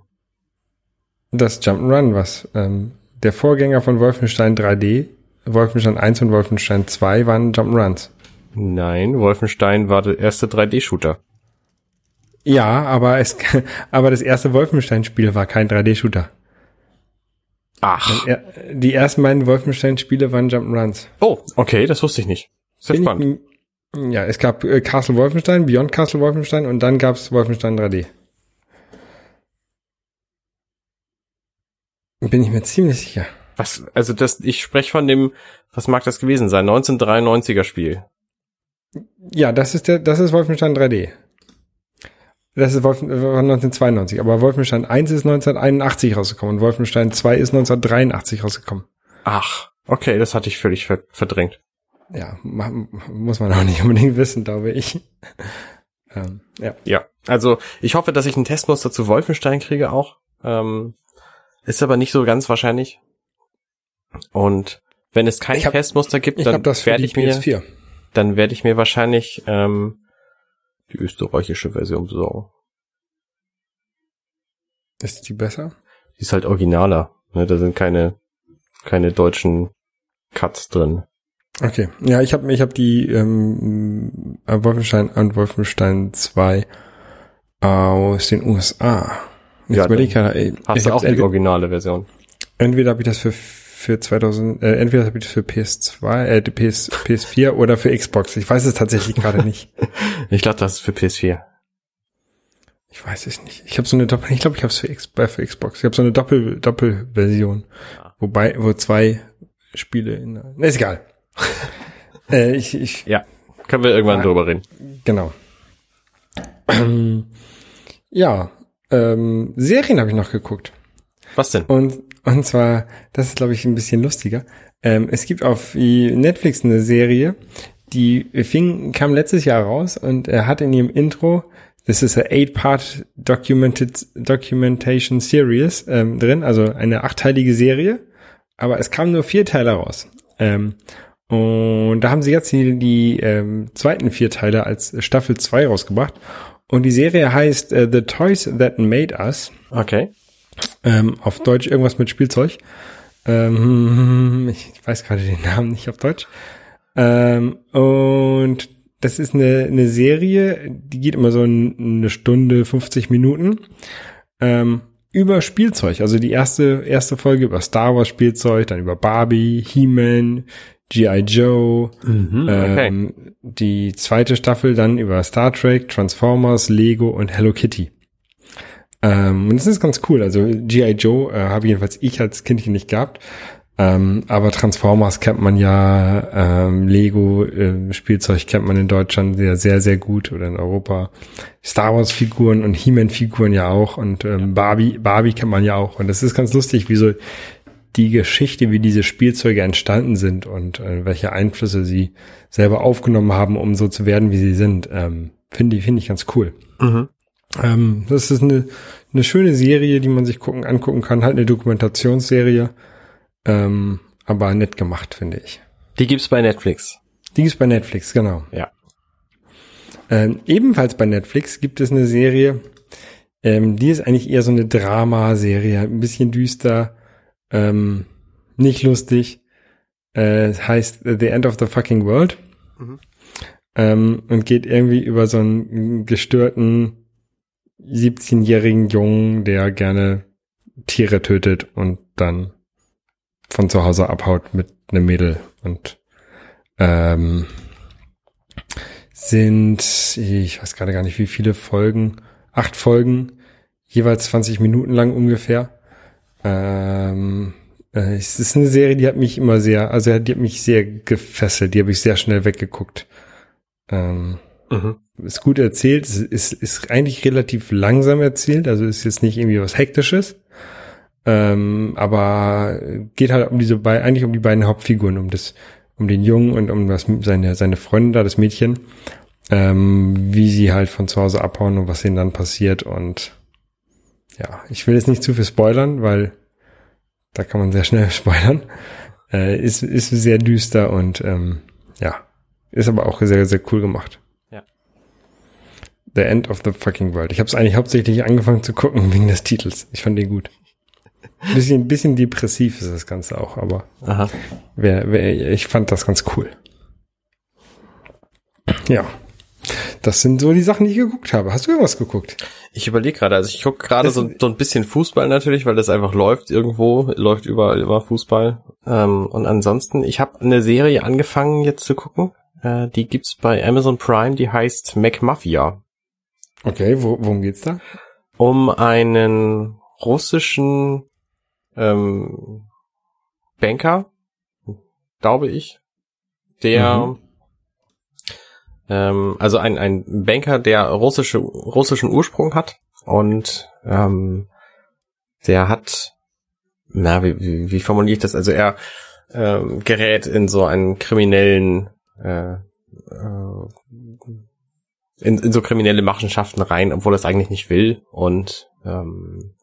Das Jump'n'Run, was ähm, der Vorgänger von Wolfenstein 3D, Wolfenstein 1 und Wolfenstein 2 waren Jump'n'Runs. Nein, Wolfenstein war der erste 3D-Shooter. Ja, aber es, aber das erste Wolfenstein-Spiel war kein 3D-Shooter. Ach. Die ersten beiden Wolfenstein-Spiele waren Jump'n'Runs. Oh, okay, das wusste ich nicht. Sehr Bin spannend. ich- Ja, es gab äh, Castle Wolfenstein, Beyond Castle Wolfenstein und dann gab's Wolfenstein 3D. Bin ich mir ziemlich sicher. Was, also das, ich spreche von dem, was mag das gewesen sein? 1993er Spiel. Ja, das ist der, das ist Wolfenstein 3D. Das ist Wolfen, äh, war 1992, aber Wolfenstein 1 ist 1981 rausgekommen und Wolfenstein 2 ist 1983 rausgekommen. Ach, okay, das hatte ich völlig ver verdrängt. Ja, muss man auch nicht unbedingt wissen, glaube ich. ähm, ja. Ja, also ich hoffe, dass ich ein Testmuster zu Wolfenstein kriege auch. Ähm, ist aber nicht so ganz wahrscheinlich. Und wenn es kein hab- Testmuster gibt, dann werde ich mir, PS4. dann werde ich mir wahrscheinlich ähm, die österreichische Version besorgen. Ist die besser? Die ist halt originaler. Ne? Da sind keine keine deutschen Cuts drin. Okay. Ja, ich habe ich hab die ähm, äh, Wolfenstein und Wolfenstein 2 aus den USA. Ich Ja, überlege gerade, ey, Hast ich du auch die originale Version? entweder habe ich das für für 2000 äh, entweder habe ich das für PS2 äh, PS PS4 oder für Xbox. Ich weiß es tatsächlich gerade nicht. Ich glaube, das ist für PS4. Ich weiß es nicht. Ich habe so eine Doppel ich glaube, ich habe es für, X, äh, für Xbox. Ich habe so eine Doppel Doppelversion. Ja. Wobei wo zwei Spiele in ne, ist egal. äh, ich ich Ja, können wir irgendwann Ja. drüber reden. Genau. Ja, ähm, Serien habe ich noch geguckt. Was denn? Und, und zwar, das ist, glaube ich, ein bisschen lustiger. Ähm, es gibt auf Netflix eine Serie, die fing, kam letztes Jahr raus und er hat in ihrem Intro, das ist a eight-part documented, documentation series ähm, drin, also eine achteilige Serie, aber es kamen nur vier Teile raus. Ähm, und da haben sie jetzt die, die ähm, zweiten vier Teile als Staffel 2 rausgebracht. Und die Serie heißt äh, The Toys That Made Us. Okay. Ähm, auf Deutsch irgendwas mit Spielzeug. Ähm, ich weiß gerade den Namen nicht auf Deutsch. Ähm, und das ist eine, eine Serie, die geht immer so ein- eine Stunde, 50 Minuten. Ähm, über Spielzeug. Also die erste, erste Folge über Star Wars Spielzeug, dann über Barbie, He-Man, G.I. Joe, Mhm, okay. ähm, die zweite Staffel dann über Star Trek, Transformers, Lego und Hello Kitty. Ähm, und das ist ganz cool. Also G.I. Joe äh, habe jedenfalls ich als Kindchen nicht gehabt. Ähm, aber Transformers kennt man ja, ähm, Lego äh, Spielzeug kennt man in Deutschland sehr, sehr, sehr gut oder in Europa. Star Wars Figuren und He-Man Figuren ja auch und ähm, Barbie, Barbie kennt man ja auch. Und das ist ganz lustig, wie so die Geschichte, wie diese Spielzeuge entstanden sind und äh, welche Einflüsse sie selber aufgenommen haben, um so zu werden, wie sie sind. Ähm, Finde ich, finde ich ganz cool. Mhm. Ähm, das ist eine, eine schöne Serie, die man sich gucken, angucken kann. Halt eine Dokumentationsserie. Ähm, aber nett gemacht, finde ich. Die gibt's bei Netflix. Die gibt's bei Netflix, genau. Ja. Ähm, ebenfalls bei Netflix gibt es eine Serie, ähm, die ist eigentlich eher so eine Dramaserie, ein bisschen düster, ähm, nicht lustig. Äh, heißt The End of the Fucking World. Mhm. Ähm, und geht irgendwie über so einen gestörten 17-jährigen Jungen, der gerne Tiere tötet und dann von zu Hause abhaut mit einem Mädel und ähm, sind, ich weiß gerade gar nicht, wie viele Folgen, acht Folgen, jeweils 20 Minuten lang ungefähr. Ähm, äh, es ist eine Serie, die hat mich immer sehr, also die hat mich sehr gefesselt, die habe ich sehr schnell weggeguckt. Ähm, Mhm. Ist gut erzählt, ist, ist eigentlich relativ langsam erzählt, also ist jetzt nicht irgendwie was Hektisches. Ähm, aber geht halt um diese beiden, eigentlich um die beiden Hauptfiguren, um das, um den Jungen und um das, seine, seine Freundin da, das Mädchen, ähm, wie sie halt von zu Hause abhauen und was ihnen dann passiert und ja, ich will jetzt nicht zu viel spoilern, weil da kann man sehr schnell spoilern. Äh, ist, ist sehr düster und ähm, ja, ist aber auch sehr, sehr cool gemacht. The End of the Fucking World. Ich habe es eigentlich hauptsächlich angefangen zu gucken wegen des Titels. Ich fand den gut. Bisschen, bisschen depressiv ist das Ganze auch, aber Aha. wer, wer, ich fand das ganz cool. Ja. Das sind so die Sachen, die ich geguckt habe. Hast du irgendwas geguckt? Ich überlege gerade, also ich gucke gerade so, so ein bisschen Fußball natürlich, weil das einfach läuft irgendwo, läuft überall immer Fußball. Ähm, und ansonsten, ich habe eine Serie angefangen jetzt zu gucken. Äh, die gibt's bei Amazon Prime, die heißt MacMafia. Okay, wo, worum geht's da? Um einen russischen ähm, Banker, glaube ich, der Mhm. ähm, also ein, ein Banker, der russische, russischen Ursprung hat und ähm, der hat, na, wie, wie, wie formuliere ich das? Also er ähm, gerät in so einen kriminellen, äh, äh, in, in so kriminelle Machenschaften rein, obwohl er es eigentlich nicht will. Und ähm,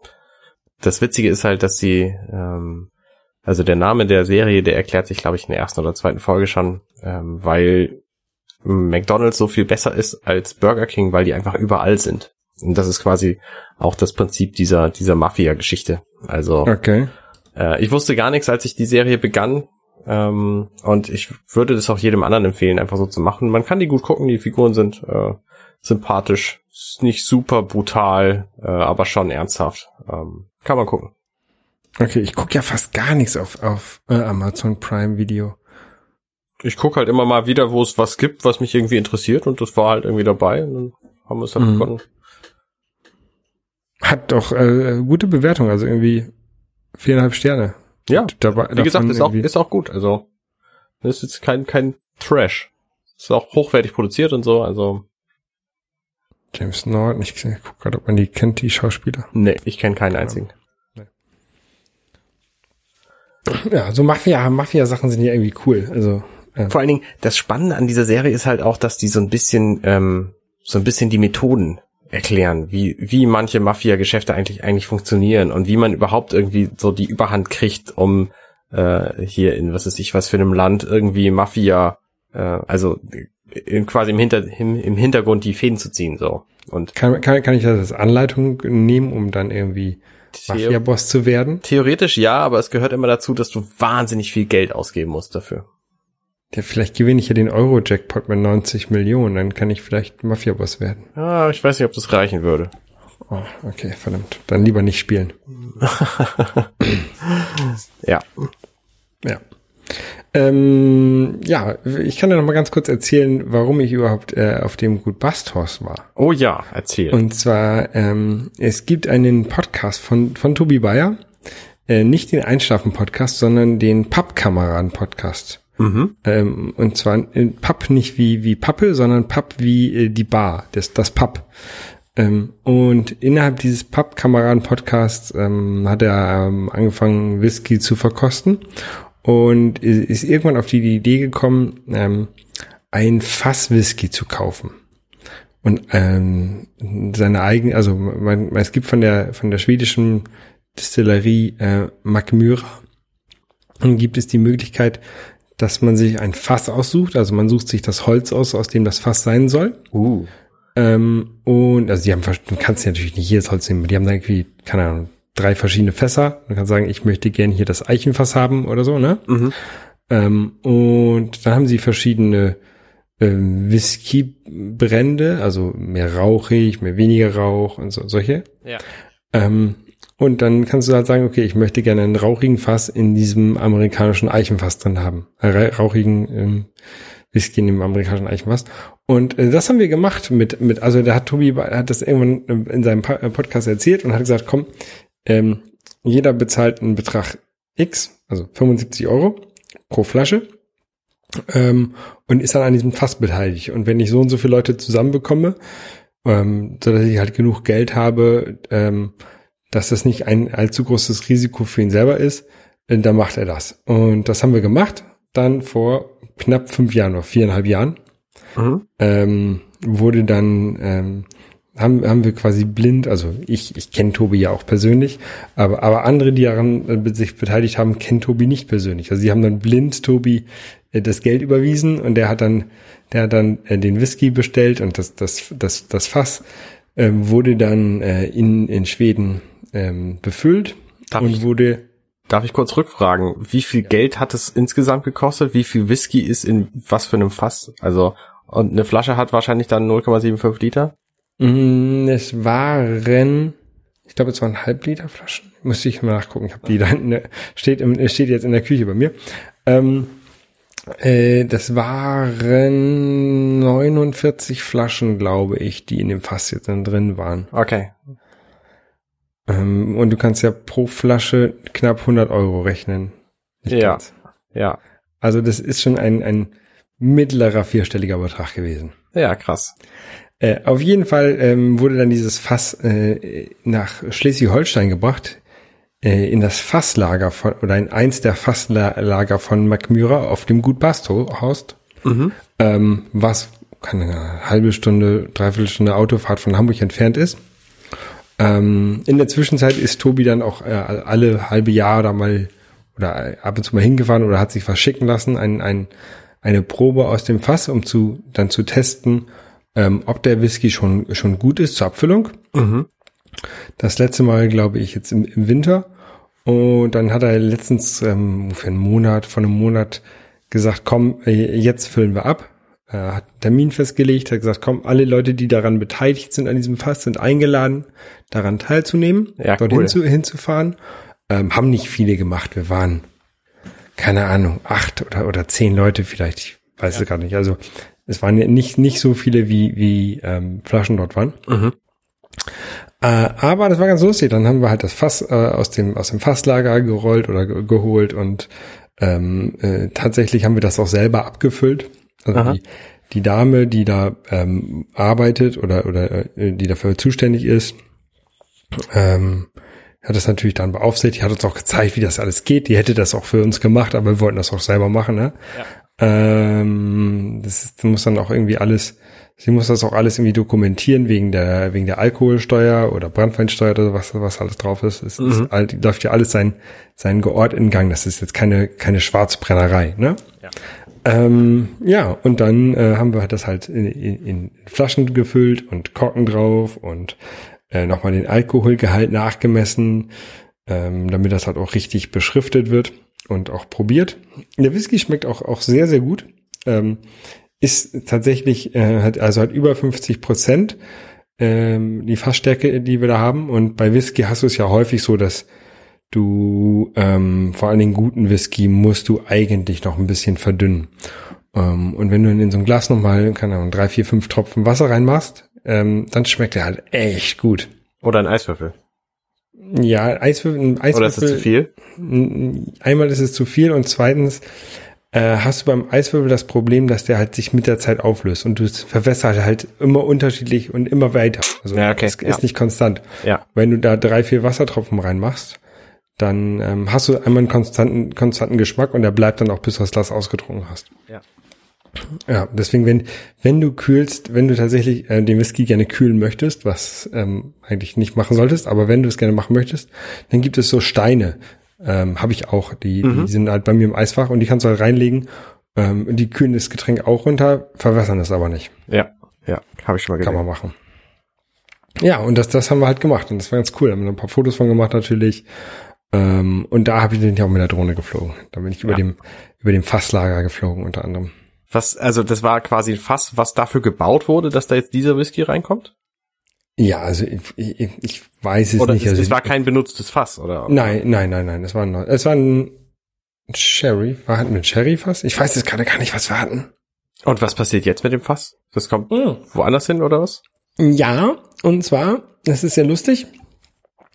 das Witzige ist halt, dass sie, ähm, also der Name der Serie, der erklärt sich, glaube ich, in der ersten oder zweiten Folge schon, ähm, weil McDonald's so viel besser ist als Burger King, weil die einfach überall sind. Und das ist quasi auch das Prinzip dieser, dieser Mafia-Geschichte. Also Okay. äh, ich wusste gar nichts, als ich die Serie begann. Ähm, und ich würde das auch jedem anderen empfehlen, einfach so zu machen. Man kann die gut gucken, die Figuren sind äh, sympathisch, ist nicht super brutal, äh, aber schon ernsthaft. Ähm, kann man gucken. Okay, ich gucke ja fast gar nichts auf, auf äh, Amazon Prime Video. Ich gucke halt immer mal wieder, wo es was gibt, was mich irgendwie interessiert und das war halt irgendwie dabei und dann haben wir es halt Mhm. begonnen. Hat doch äh, gute Bewertung, also irgendwie viereinhalb Sterne. Ja, Dabei, wie gesagt, ist auch, ist auch gut. Also das ist jetzt kein, kein Trash. Ist auch hochwertig produziert und so, also James Norton, ich guck gerade, ob man die kennt, die Schauspieler. nee, ich kenne keinen einzigen. Ja, so Mafia, Mafia-Sachen sind ja irgendwie cool. Also, äh, Vor allen Dingen, das Spannende an dieser Serie ist halt auch, dass die so ein bisschen, ähm, so ein bisschen die Methoden erklären, wie, wie manche Mafia-Geschäfte eigentlich, eigentlich funktionieren und wie man überhaupt irgendwie so die Überhand kriegt, um äh, hier in, was weiß ich, was für einem Land irgendwie Mafia, äh, also in, quasi im, Hinter, im, im Hintergrund die Fäden zu ziehen, so. Und kann, kann, kann ich das als Anleitung nehmen, um dann irgendwie Mafia-Boss zu werden? theoretisch ja, aber es gehört immer dazu, dass du wahnsinnig viel Geld ausgeben musst dafür. Ja, vielleicht gewinne ich ja den Euro-Jackpot mit 90 Millionen, dann kann ich vielleicht Mafia-Boss werden. Ah, ich weiß nicht, ob das reichen würde. Oh, okay, verdammt. Dann lieber nicht spielen. Ja. Ja. Ähm, ja, ich kann dir noch mal ganz kurz erzählen, warum ich überhaupt äh, auf dem Gut Bastos war. Oh ja, erzähl. Und zwar, ähm, es gibt einen Podcast von, von Tobi Bayer, äh, nicht den Einschlafen-Podcast, sondern den Pappkameraden-Podcast. mhm. Ähm, und zwar äh, Papp nicht wie, wie Pappe, sondern Papp wie äh, die Bar, das, das Papp. Ähm, und innerhalb dieses Pappkameraden-Podcasts ähm, hat er ähm, angefangen, Whisky zu verkosten und ist irgendwann auf die Idee gekommen, ähm, ein Fass Whisky zu kaufen. Und ähm, seine eigene, also man, es gibt von der von der schwedischen Distillerie äh, Macmyra dann gibt es die Möglichkeit, dass man sich ein Fass aussucht. Also man sucht sich das Holz aus, aus dem das Fass sein soll. Uh. Ähm, und also die haben, du kannst natürlich nicht jedes Holz nehmen, die haben da irgendwie, keine Ahnung, drei verschiedene Fässer. Man kann sagen, ich möchte gerne hier das Eichenfass haben oder so, ne? Mhm. Ähm, und dann haben sie verschiedene ähm, Whisky-Brände, also mehr rauchig, mehr weniger Rauch und so, solche. Ja. Ähm, und dann kannst du halt sagen, okay, ich möchte gerne einen rauchigen Fass in diesem amerikanischen Eichenfass drin haben. Äh, ra- rauchigen ähm, Whisky in dem amerikanischen Eichenfass. Und äh, das haben wir gemacht mit, mit, also da hat Tobi hat das irgendwann in seinem Podcast erzählt und hat gesagt, komm, ähm, jeder bezahlt einen Betrag X, also 75 Euro pro Flasche. Ähm, und ist dann an diesem Fass beteiligt. Und wenn ich so und so viele Leute zusammenbekomme, ähm, so dass ich halt genug Geld habe, ähm, dass das nicht ein allzu großes Risiko für ihn selber ist, äh, dann macht er das. Und das haben wir gemacht, dann vor knapp fünf Jahren oder viereinhalb Jahren, Mhm. ähm, wurde dann, ähm, haben, haben wir quasi blind, also ich, ich kenne Tobi ja auch persönlich, aber, aber andere, die daran äh, sich beteiligt haben, kennen Tobi nicht persönlich. Also sie haben dann blind Tobi äh, das Geld überwiesen und der hat dann, der hat dann äh, den Whisky bestellt und das, das, das, das Fass ähm, wurde dann in, in Schweden ähm, befüllt Darf und ich- wurde Darf ich kurz rückfragen, wie viel Geld hat es insgesamt gekostet? Wie viel Whisky ist in was für einem Fass? Also, und eine Flasche hat wahrscheinlich dann 0,75 Liter? Mm, Es waren, ich glaube, es waren Halbliter Flaschen. Müsste ich mal nachgucken. Ich habe die da in der, steht, im, steht jetzt in der Küche bei mir. Ähm, äh, das waren 49 Flaschen, glaube ich, die in dem Fass jetzt dann drin waren. Okay. Ähm, und du kannst ja pro Flasche knapp 100 Euro rechnen. Nicht Ja. ganz. Ja. Also das ist schon ein, ein mittlerer vierstelliger Betrag gewesen. Ja, krass. Äh, auf jeden Fall ähm, wurde dann dieses Fass äh, nach Schleswig-Holstein gebracht, äh, in das Fasslager von, oder in eins der Fasslager von Macmyra auf dem Gut Basthorst, Mhm. ähm, was keine eine halbe Stunde, dreiviertel Stunde Autofahrt von Hamburg entfernt ist. Ähm, in der Zwischenzeit ist Tobi dann auch äh, alle halbe Jahr da mal oder ab und zu mal hingefahren oder hat sich was schicken lassen, ein, ein, eine Probe aus dem Fass, um zu dann zu testen, ähm, ob der Whisky schon schon gut ist zur Abfüllung. Mhm. Das letzte Mal, glaube ich, jetzt im, im Winter. Und dann hat er letztens ähm, ungefähr einen Monat, von einem Monat gesagt, komm, äh, jetzt füllen wir ab. Er hat einen Termin festgelegt, hat gesagt, komm, alle Leute, die daran beteiligt sind an diesem Fass, sind eingeladen, daran teilzunehmen, Ja, dorthin cool. zu, hinzufahren. Ähm, haben nicht viele gemacht. Wir waren, keine Ahnung, acht oder, oder zehn Leute vielleicht. Ich weiß es gar nicht. Also es waren ja nicht, nicht so viele, wie, wie ähm, Flaschen dort waren. Mhm. Äh, aber das war ganz lustig. Dann haben wir halt das Fass äh, aus dem aus dem Fasslager gerollt oder ge geholt und ähm, äh, tatsächlich haben wir das auch selber abgefüllt. Also die, die Dame, die da ähm, arbeitet oder oder äh, die dafür zuständig ist, ähm, hat das natürlich dann beaufsichtigt, hat uns auch gezeigt, wie das alles geht. Die hätte das auch für uns gemacht, aber wir wollten das auch selber machen. Ne? Ähm, das ist, muss dann auch irgendwie alles, sie muss das auch alles irgendwie dokumentieren wegen der wegen der Alkoholsteuer oder Brandweinsteuer oder was was alles drauf ist. Es Mhm. ist, all- läuft ja alles sein sein geordneten Gang. Das ist jetzt keine keine Schwarzbrennerei. Ne? Ja. Ähm, ja, und dann äh, haben wir das halt in, in, in Flaschen gefüllt und Korken drauf und äh, nochmal den Alkoholgehalt nachgemessen, ähm, damit das halt auch richtig beschriftet wird und auch probiert. Der Whisky schmeckt auch, auch sehr, sehr gut. Ähm, ist tatsächlich, äh, hat, also hat über 50 Prozent ähm, die Fassstärke, die wir da haben. Und bei Whisky hast du es ja häufig so, dass du ähm, vor allen Dingen guten Whisky musst du eigentlich noch ein bisschen verdünnen. Ähm, und wenn du in so ein Glas nochmal, keine Ahnung, drei, vier, fünf Tropfen Wasser reinmachst, ähm, dann schmeckt er halt echt gut. Oder ein Eiswürfel. Ja, Eiswürfel, Eiswürfel Oder ist das zu viel? Einmal ist es zu viel und zweitens äh, hast du beim Eiswürfel das Problem, dass der halt sich mit der Zeit auflöst und du es verwässert halt immer unterschiedlich und immer weiter. Also Ja, okay, es ist ja. nicht konstant. Ja. Wenn du da drei, vier Wassertropfen reinmachst, dann ähm, hast du einmal einen konstanten, konstanten Geschmack und der bleibt dann auch, bis du das Glas ausgetrunken hast. Ja. Ja, deswegen, wenn, wenn du kühlst, wenn du tatsächlich äh, den Whisky gerne kühlen möchtest, was ähm, eigentlich nicht machen solltest, aber wenn du es gerne machen möchtest, dann gibt es so Steine. Ähm, Habe ich auch. Die, die sind halt bei mir im Eisfach und die kannst du halt reinlegen. Ähm, die kühlen das Getränk auch runter, verwässern das aber nicht. Ja. Ja. Habe ich schon mal Kann gesehen. man machen. Ja, und das, das haben wir halt gemacht. Und das war ganz cool. Da haben wir ein paar Fotos von gemacht natürlich. Ähm, und da habe ich den ja auch mit der Drohne geflogen. Da bin ich über Ja. dem, über dem Fasslager geflogen unter anderem. Was, also das war quasi ein Fass, was dafür gebaut wurde, dass da jetzt dieser Whisky reinkommt? Ja, also ich, ich, ich weiß es Oder nicht. es, Also es war kein benutztes Fass, oder? Nein, nein, nein, nein. Es war ein, es war ein Sherry. War hatten wir ein Sherry fast? Ich weiß jetzt gerade gar nicht, was wir hatten. Und was passiert jetzt mit dem Fass? Das kommt woanders hin, oder was? Ja, und zwar, das ist sehr lustig.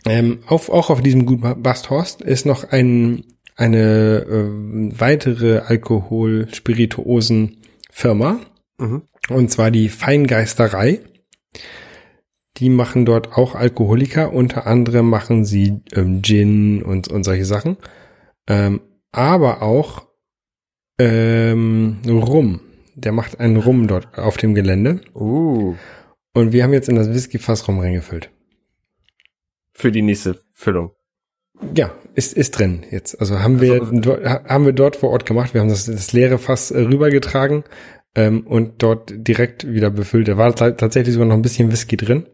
Ähm, auf, auch auf diesem Gut Basthorst ist noch ein, eine ähm, weitere Alkohol-Spirituosen-Firma. Mhm. Und zwar die Feingeisterei. Die machen dort auch Alkoholiker. Unter anderem machen sie ähm, Gin und, und solche Sachen. Ähm, aber auch ähm, Rum. Der macht einen Rum dort auf dem Gelände. Uh. Und wir haben jetzt in das Whisky-Fass Rum reingefüllt. Für die nächste Füllung. Ja, ist, ist drin jetzt. Also haben wir, Also- haben wir dort vor Ort gemacht. Wir haben das, das leere Fass äh, rübergetragen ähm, und dort direkt wieder befüllt. Da war ta- tatsächlich sogar noch ein bisschen Whisky drin.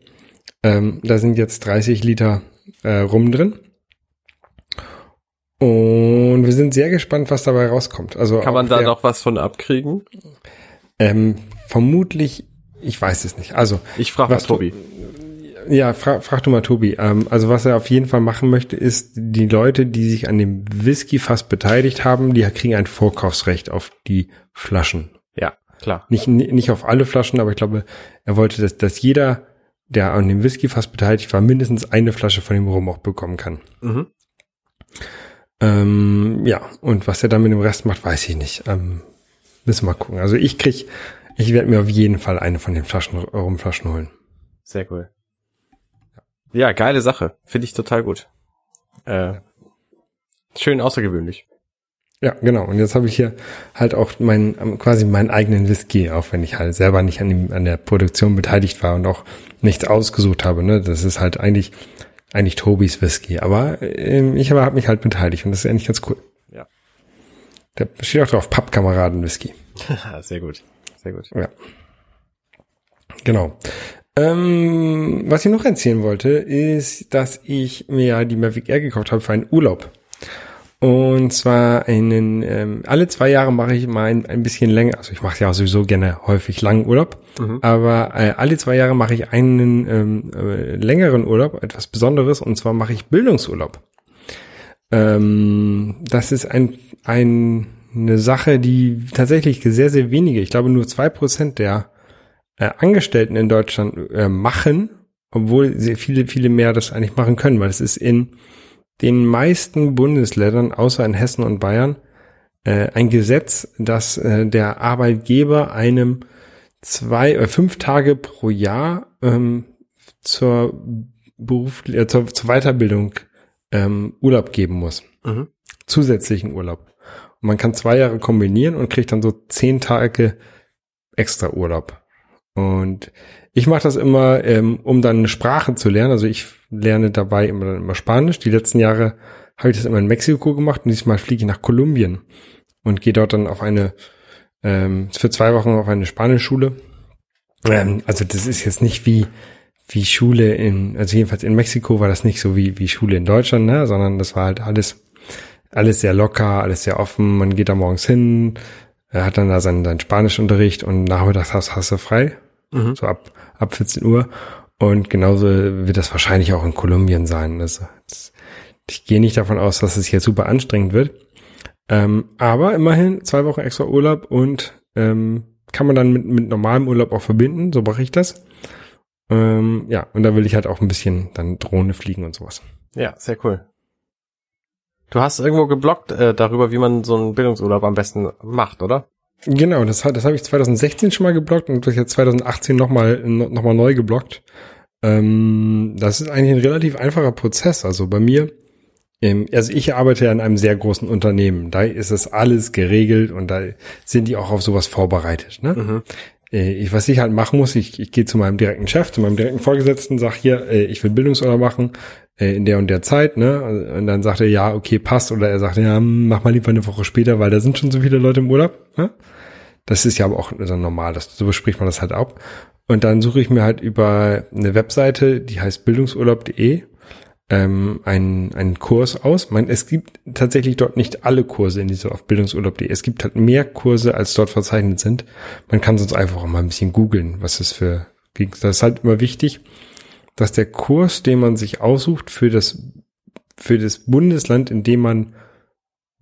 Ähm, da sind jetzt 30 Liter äh, Rum drin. Und wir sind sehr gespannt, was dabei rauskommt. Also Kann man da der- noch was von abkriegen? ähm, vermutlich, ich weiß es nicht. Also Ich frage mal Was Tobi. Ja, fra frag du mal Tobi. Ähm, also was er auf jeden Fall machen möchte, ist, die Leute, die sich an dem Whisky fast beteiligt haben, die kriegen ein Vorkaufsrecht auf die Flaschen. Ja, klar. Nicht, nicht auf alle Flaschen, aber ich glaube, er wollte, dass, dass jeder, der an dem Whisky fast beteiligt war, mindestens eine Flasche von dem Rum auch bekommen kann. Mhm. Ähm, ja, und was er dann mit dem Rest macht, weiß ich nicht. Ähm, müssen wir mal gucken. Also ich krieg, ich werde mir auf jeden Fall eine von den Flaschen, Rumflaschen holen. Sehr cool. Ja, geile Sache. Finde ich total gut. Äh, schön außergewöhnlich. Ja, genau. Und jetzt habe ich hier halt auch meinen, ähm, quasi meinen eigenen Whisky, auch wenn ich halt selber nicht an, dem, an der Produktion beteiligt war und auch nichts ausgesucht habe. Ne? Das ist halt eigentlich, eigentlich Tobis Whisky. Aber ähm, ich habe mich halt beteiligt und das ist eigentlich ganz cool. Ja. Da steht auch drauf, Pappkameraden Whisky. Sehr gut. Sehr gut. Ja. Genau. Ähm, was ich noch erzählen wollte, ist, dass ich mir die Mavic Air gekauft habe für einen Urlaub. Und zwar einen, ähm, alle zwei Jahre mache ich mal ein, ein bisschen länger, also ich mache ja sowieso gerne häufig langen Urlaub, aber äh, alle zwei Jahre mache ich einen ähm, äh, längeren Urlaub, etwas Besonderes, und zwar mache ich Bildungsurlaub. Ähm, das ist ein, ein, eine Sache, die tatsächlich sehr, sehr wenige, ich glaube nur zwei Prozent der äh, Angestellten in Deutschland äh, machen, obwohl sehr viele, viele mehr das eigentlich machen können, weil es ist in den meisten Bundesländern, außer in Hessen und Bayern, äh, ein Gesetz, dass äh, der Arbeitgeber einem zwei, äh, fünf Tage pro Jahr ähm, zur Beruf, äh, zur, zur Weiterbildung ähm, Urlaub geben muss. Mhm. Zusätzlichen Urlaub. Und man kann zwei Jahre kombinieren und kriegt dann so zehn Tage extra Urlaub. Und ich mache das immer, ähm, um dann eine Sprache zu lernen. Also ich lerne dabei immer, immer Spanisch. Die letzten Jahre habe ich das immer in Mexiko gemacht und diesmal fliege ich nach Kolumbien und gehe dort dann auf eine, ähm, für zwei Wochen auf eine Spanischschule. Ähm, also das ist jetzt nicht wie, wie Schule in, also jedenfalls in Mexiko war das nicht so wie, wie Schule in Deutschland, ne, sondern das war halt alles, alles sehr locker, alles sehr offen. Man geht da morgens hin, er hat dann da seinen, seinen Spanischunterricht und nachmittags hast, hast du frei. Mhm. So ab, ab 14 Uhr. Und genauso wird das wahrscheinlich auch in Kolumbien sein. Also, das, ich gehe nicht davon aus, dass es hier super anstrengend wird. Ähm, aber immerhin zwei Wochen extra Urlaub und ähm, kann man dann mit, mit normalem Urlaub auch verbinden. So mache ich das. Ähm, ja, und da will ich halt auch ein bisschen dann Drohne fliegen und sowas. Ja, sehr cool. Du hast irgendwo geblockt äh, darüber, wie man so einen Bildungsurlaub am besten macht, oder? Genau, das, das habe ich 2016 schon mal geblockt und das jetzt 2018 nochmal noch mal neu geblockt. Ähm, das ist eigentlich ein relativ einfacher Prozess. Also bei mir, ähm, also ich arbeite ja in einem sehr großen Unternehmen. Da ist es alles geregelt und da sind die auch auf sowas vorbereitet. Ne? Mhm. Äh, ich, was ich halt machen muss, ich, ich gehe zu meinem direkten Chef, zu meinem direkten Vorgesetzten, sag hier, äh, ich will Bildungsurlaub machen in der und der Zeit, ne? Und dann sagt er, ja, okay, passt. Oder er sagt, ja, mach mal lieber eine Woche später, weil da sind schon so viele Leute im Urlaub. Ne? Das ist ja aber auch dann normal, das, so bespricht man das halt ab. Und dann suche ich mir halt über eine Webseite, die heißt bildungsurlaub.de, ähm, einen, einen Kurs aus. Man, es gibt tatsächlich dort nicht alle Kurse in dieser auf bildungsurlaub.de. Es gibt halt mehr Kurse, als dort verzeichnet sind. Man kann sonst einfach auch mal ein bisschen googeln, was es für Das ist halt immer wichtig, dass der Kurs, den man sich aussucht für das, für das Bundesland, in dem man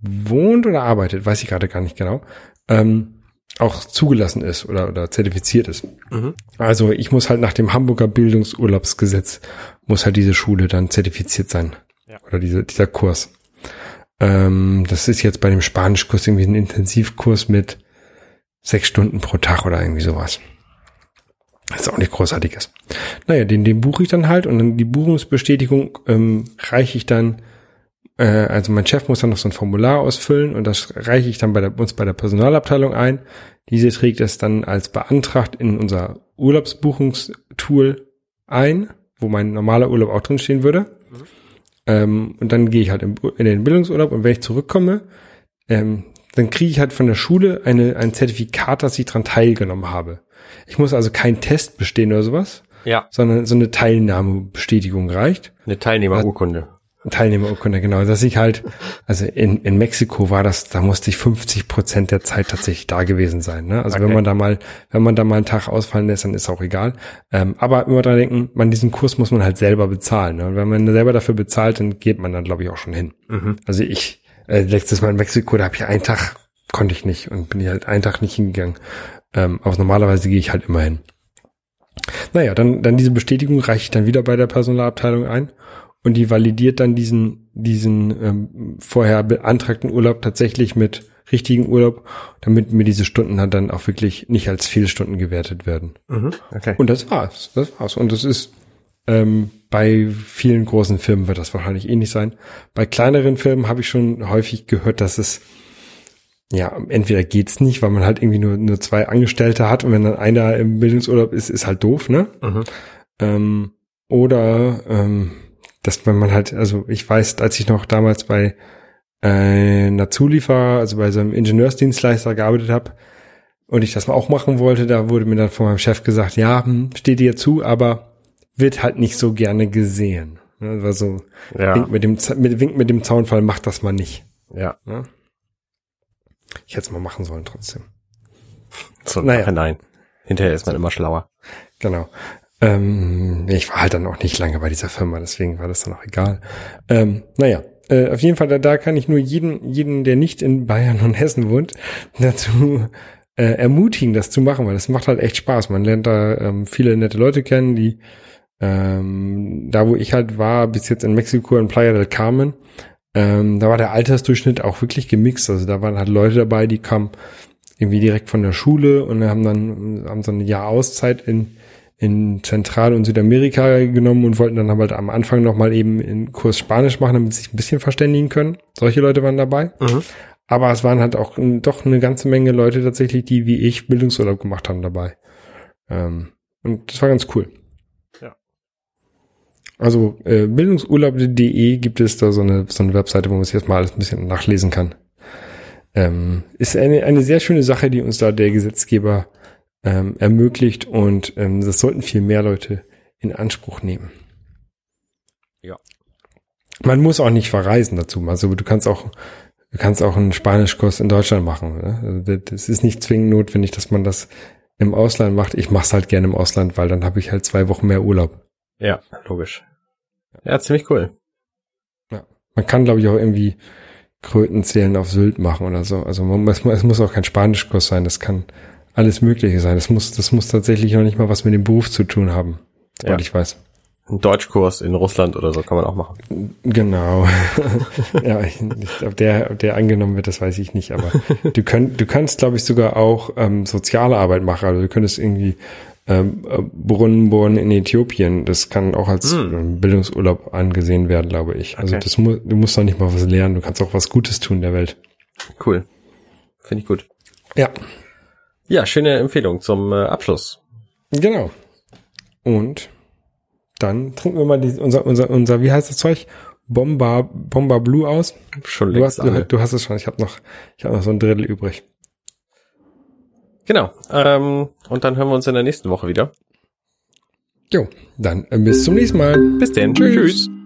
wohnt oder arbeitet, weiß ich gerade gar nicht genau, ähm, auch zugelassen ist oder, oder zertifiziert ist. Mhm. Also ich muss halt nach dem Hamburger Bildungsurlaubsgesetz muss halt diese Schule dann zertifiziert sein. Ja. Oder diese, dieser Kurs. Ähm, das ist jetzt bei dem Spanischkurs irgendwie ein Intensivkurs mit sechs Stunden pro Tag oder irgendwie sowas. Das ist auch nicht großartiges. Naja, den, den buche ich dann halt und dann die Buchungsbestätigung ähm, reiche ich dann, äh, also mein Chef muss dann noch so ein Formular ausfüllen und das reiche ich dann bei der, uns bei der Personalabteilung ein. Diese trägt es dann als beantragt in unser Urlaubsbuchungstool ein, wo mein normaler Urlaub auch drin stehen würde. Ähm, und dann gehe ich halt in, in den Bildungsurlaub und wenn ich zurückkomme, ähm, dann kriege ich halt von der Schule eine, ein Zertifikat, dass ich dran teilgenommen habe. Ich muss also keinen Test bestehen oder sowas, Ja, sondern so eine Teilnahmebestätigung reicht. eine Teilnehmerurkunde. Teilnehmerurkunde, genau. Dass ich halt, also in, in Mexiko war das, da musste ich 50 Prozent der Zeit tatsächlich da gewesen sein. Ne? Also Okay. wenn man da mal, wenn man da mal einen Tag ausfallen lässt, dann ist auch egal. Ähm, aber immer dran denken, man diesen Kurs muss man halt selber bezahlen. Ne? Und wenn man selber dafür bezahlt, dann geht man dann, glaube ich, auch schon hin. Mhm. Also ich, äh, letztes Mal in Mexiko, da habe ich einen Tag, konnte ich nicht und bin ich halt einen Tag nicht hingegangen. Ähm, aber normalerweise gehe ich halt immer hin. Naja, dann, dann diese Bestätigung reiche ich dann wieder bei der Personalabteilung ein und die validiert dann diesen, diesen ähm, vorher beantragten Urlaub tatsächlich mit richtigen Urlaub, damit mir diese Stunden dann, dann auch wirklich nicht als Fehlstunden gewertet werden. Mhm. Okay. Und das war's. Das war's. Und das ist ähm, bei vielen großen Firmen wird das wahrscheinlich ähnlich sein. Bei kleineren Firmen habe ich schon häufig gehört, dass es ja entweder geht's nicht, weil man halt irgendwie nur nur zwei Angestellte hat und wenn dann einer im Bildungsurlaub ist, ist halt doof, ne? Mhm. Ähm, oder ähm, dass wenn man halt, also ich weiß, als ich noch damals bei äh, einer Zulieferer, also bei so einem Ingenieursdienstleister gearbeitet habe und ich das mal auch machen wollte, da wurde mir dann von meinem Chef gesagt, ja, hm, steht dir zu, aber wird halt nicht so gerne gesehen. Ne, war so, Ja. winkt mit dem, Z- mit, winkt mit dem Zaunfall, macht das mal nicht. Ja. Ne? Ich hätte es mal machen sollen trotzdem. So, Naja. nein. Hinterher ist man immer schlauer. Genau. Ähm, ich war halt dann auch nicht lange bei dieser Firma, deswegen war das dann auch egal. Ähm, naja, äh, auf jeden Fall, da, da kann ich nur jeden, jeden, der nicht in Bayern und Hessen wohnt, dazu äh, ermutigen, das zu machen, weil das macht halt echt Spaß. Man lernt da ähm, viele nette Leute kennen, die ähm, da, wo ich halt war, bis jetzt in Mexiko in Playa del Carmen, ähm, da war der Altersdurchschnitt auch wirklich gemixt. Also da waren halt Leute dabei, die kamen irgendwie direkt von der Schule und haben dann haben so ein Jahr Auszeit in in Zentral- und Südamerika genommen und wollten dann halt am Anfang nochmal eben einen Kurs Spanisch machen, damit sie sich ein bisschen verständigen können. Solche Leute waren dabei. Mhm. Aber es waren halt auch ähm, doch eine ganze Menge Leute tatsächlich, die wie ich Bildungsurlaub gemacht haben dabei. Ähm, und das war ganz cool. Ja. Also äh, bildungsurlaub.de gibt es da so eine, so eine Webseite, wo man sich jetzt mal alles ein bisschen nachlesen kann. Ähm, ist eine, eine sehr schöne Sache, die uns da der Gesetzgeber ähm, ermöglicht und ähm, das sollten viel mehr Leute in Anspruch nehmen. Ja. Man muss auch nicht verreisen dazu. Also du kannst auch, du kannst auch einen Spanischkurs in Deutschland machen. Ne? Also das ist nicht zwingend notwendig, dass man das im Ausland macht. Ich mache es halt gerne im Ausland, weil dann habe ich halt zwei Wochen mehr Urlaub. Ja, logisch. Ja, ziemlich cool. Man kann, glaube ich, auch irgendwie Krötenzählen auf Sylt machen oder so. Also man, es, es muss auch kein Spanischkurs sein. Das kann alles Mögliche sein. Das muss, das muss tatsächlich noch nicht mal was mit dem Beruf zu tun haben, soweit Ja. ich weiß. Ein Deutschkurs in Russland oder so kann man auch machen. Genau. ja, ich, ich, ob der, ob der angenommen wird, das weiß ich nicht. Aber du, könnt, du kannst, glaube ich, sogar auch ähm, soziale Arbeit machen. Also du könntest irgendwie ähm, äh, Brunnen bohren in Äthiopien. Das kann auch als ähm, Bildungsurlaub angesehen werden, glaube ich. Also Okay. das mu du musst doch nicht mal was lernen. Du kannst auch was Gutes tun der Welt. Cool. Finde ich gut. Ja, Ja, schöne Empfehlung zum äh, Abschluss. genau. Und dann trinken wir mal die, unser, unser, unser, wie heißt das Zeug? Bomba, Bomba Blue aus. Schon Du hast, du, du hast es schon. Ich habe noch, ich habe noch so ein Drittel übrig. Genau. Ähm, und dann hören wir uns in der nächsten Woche wieder. Jo, dann äh, bis zum nächsten Mal. Bis denn. Tschüss. Tschüss.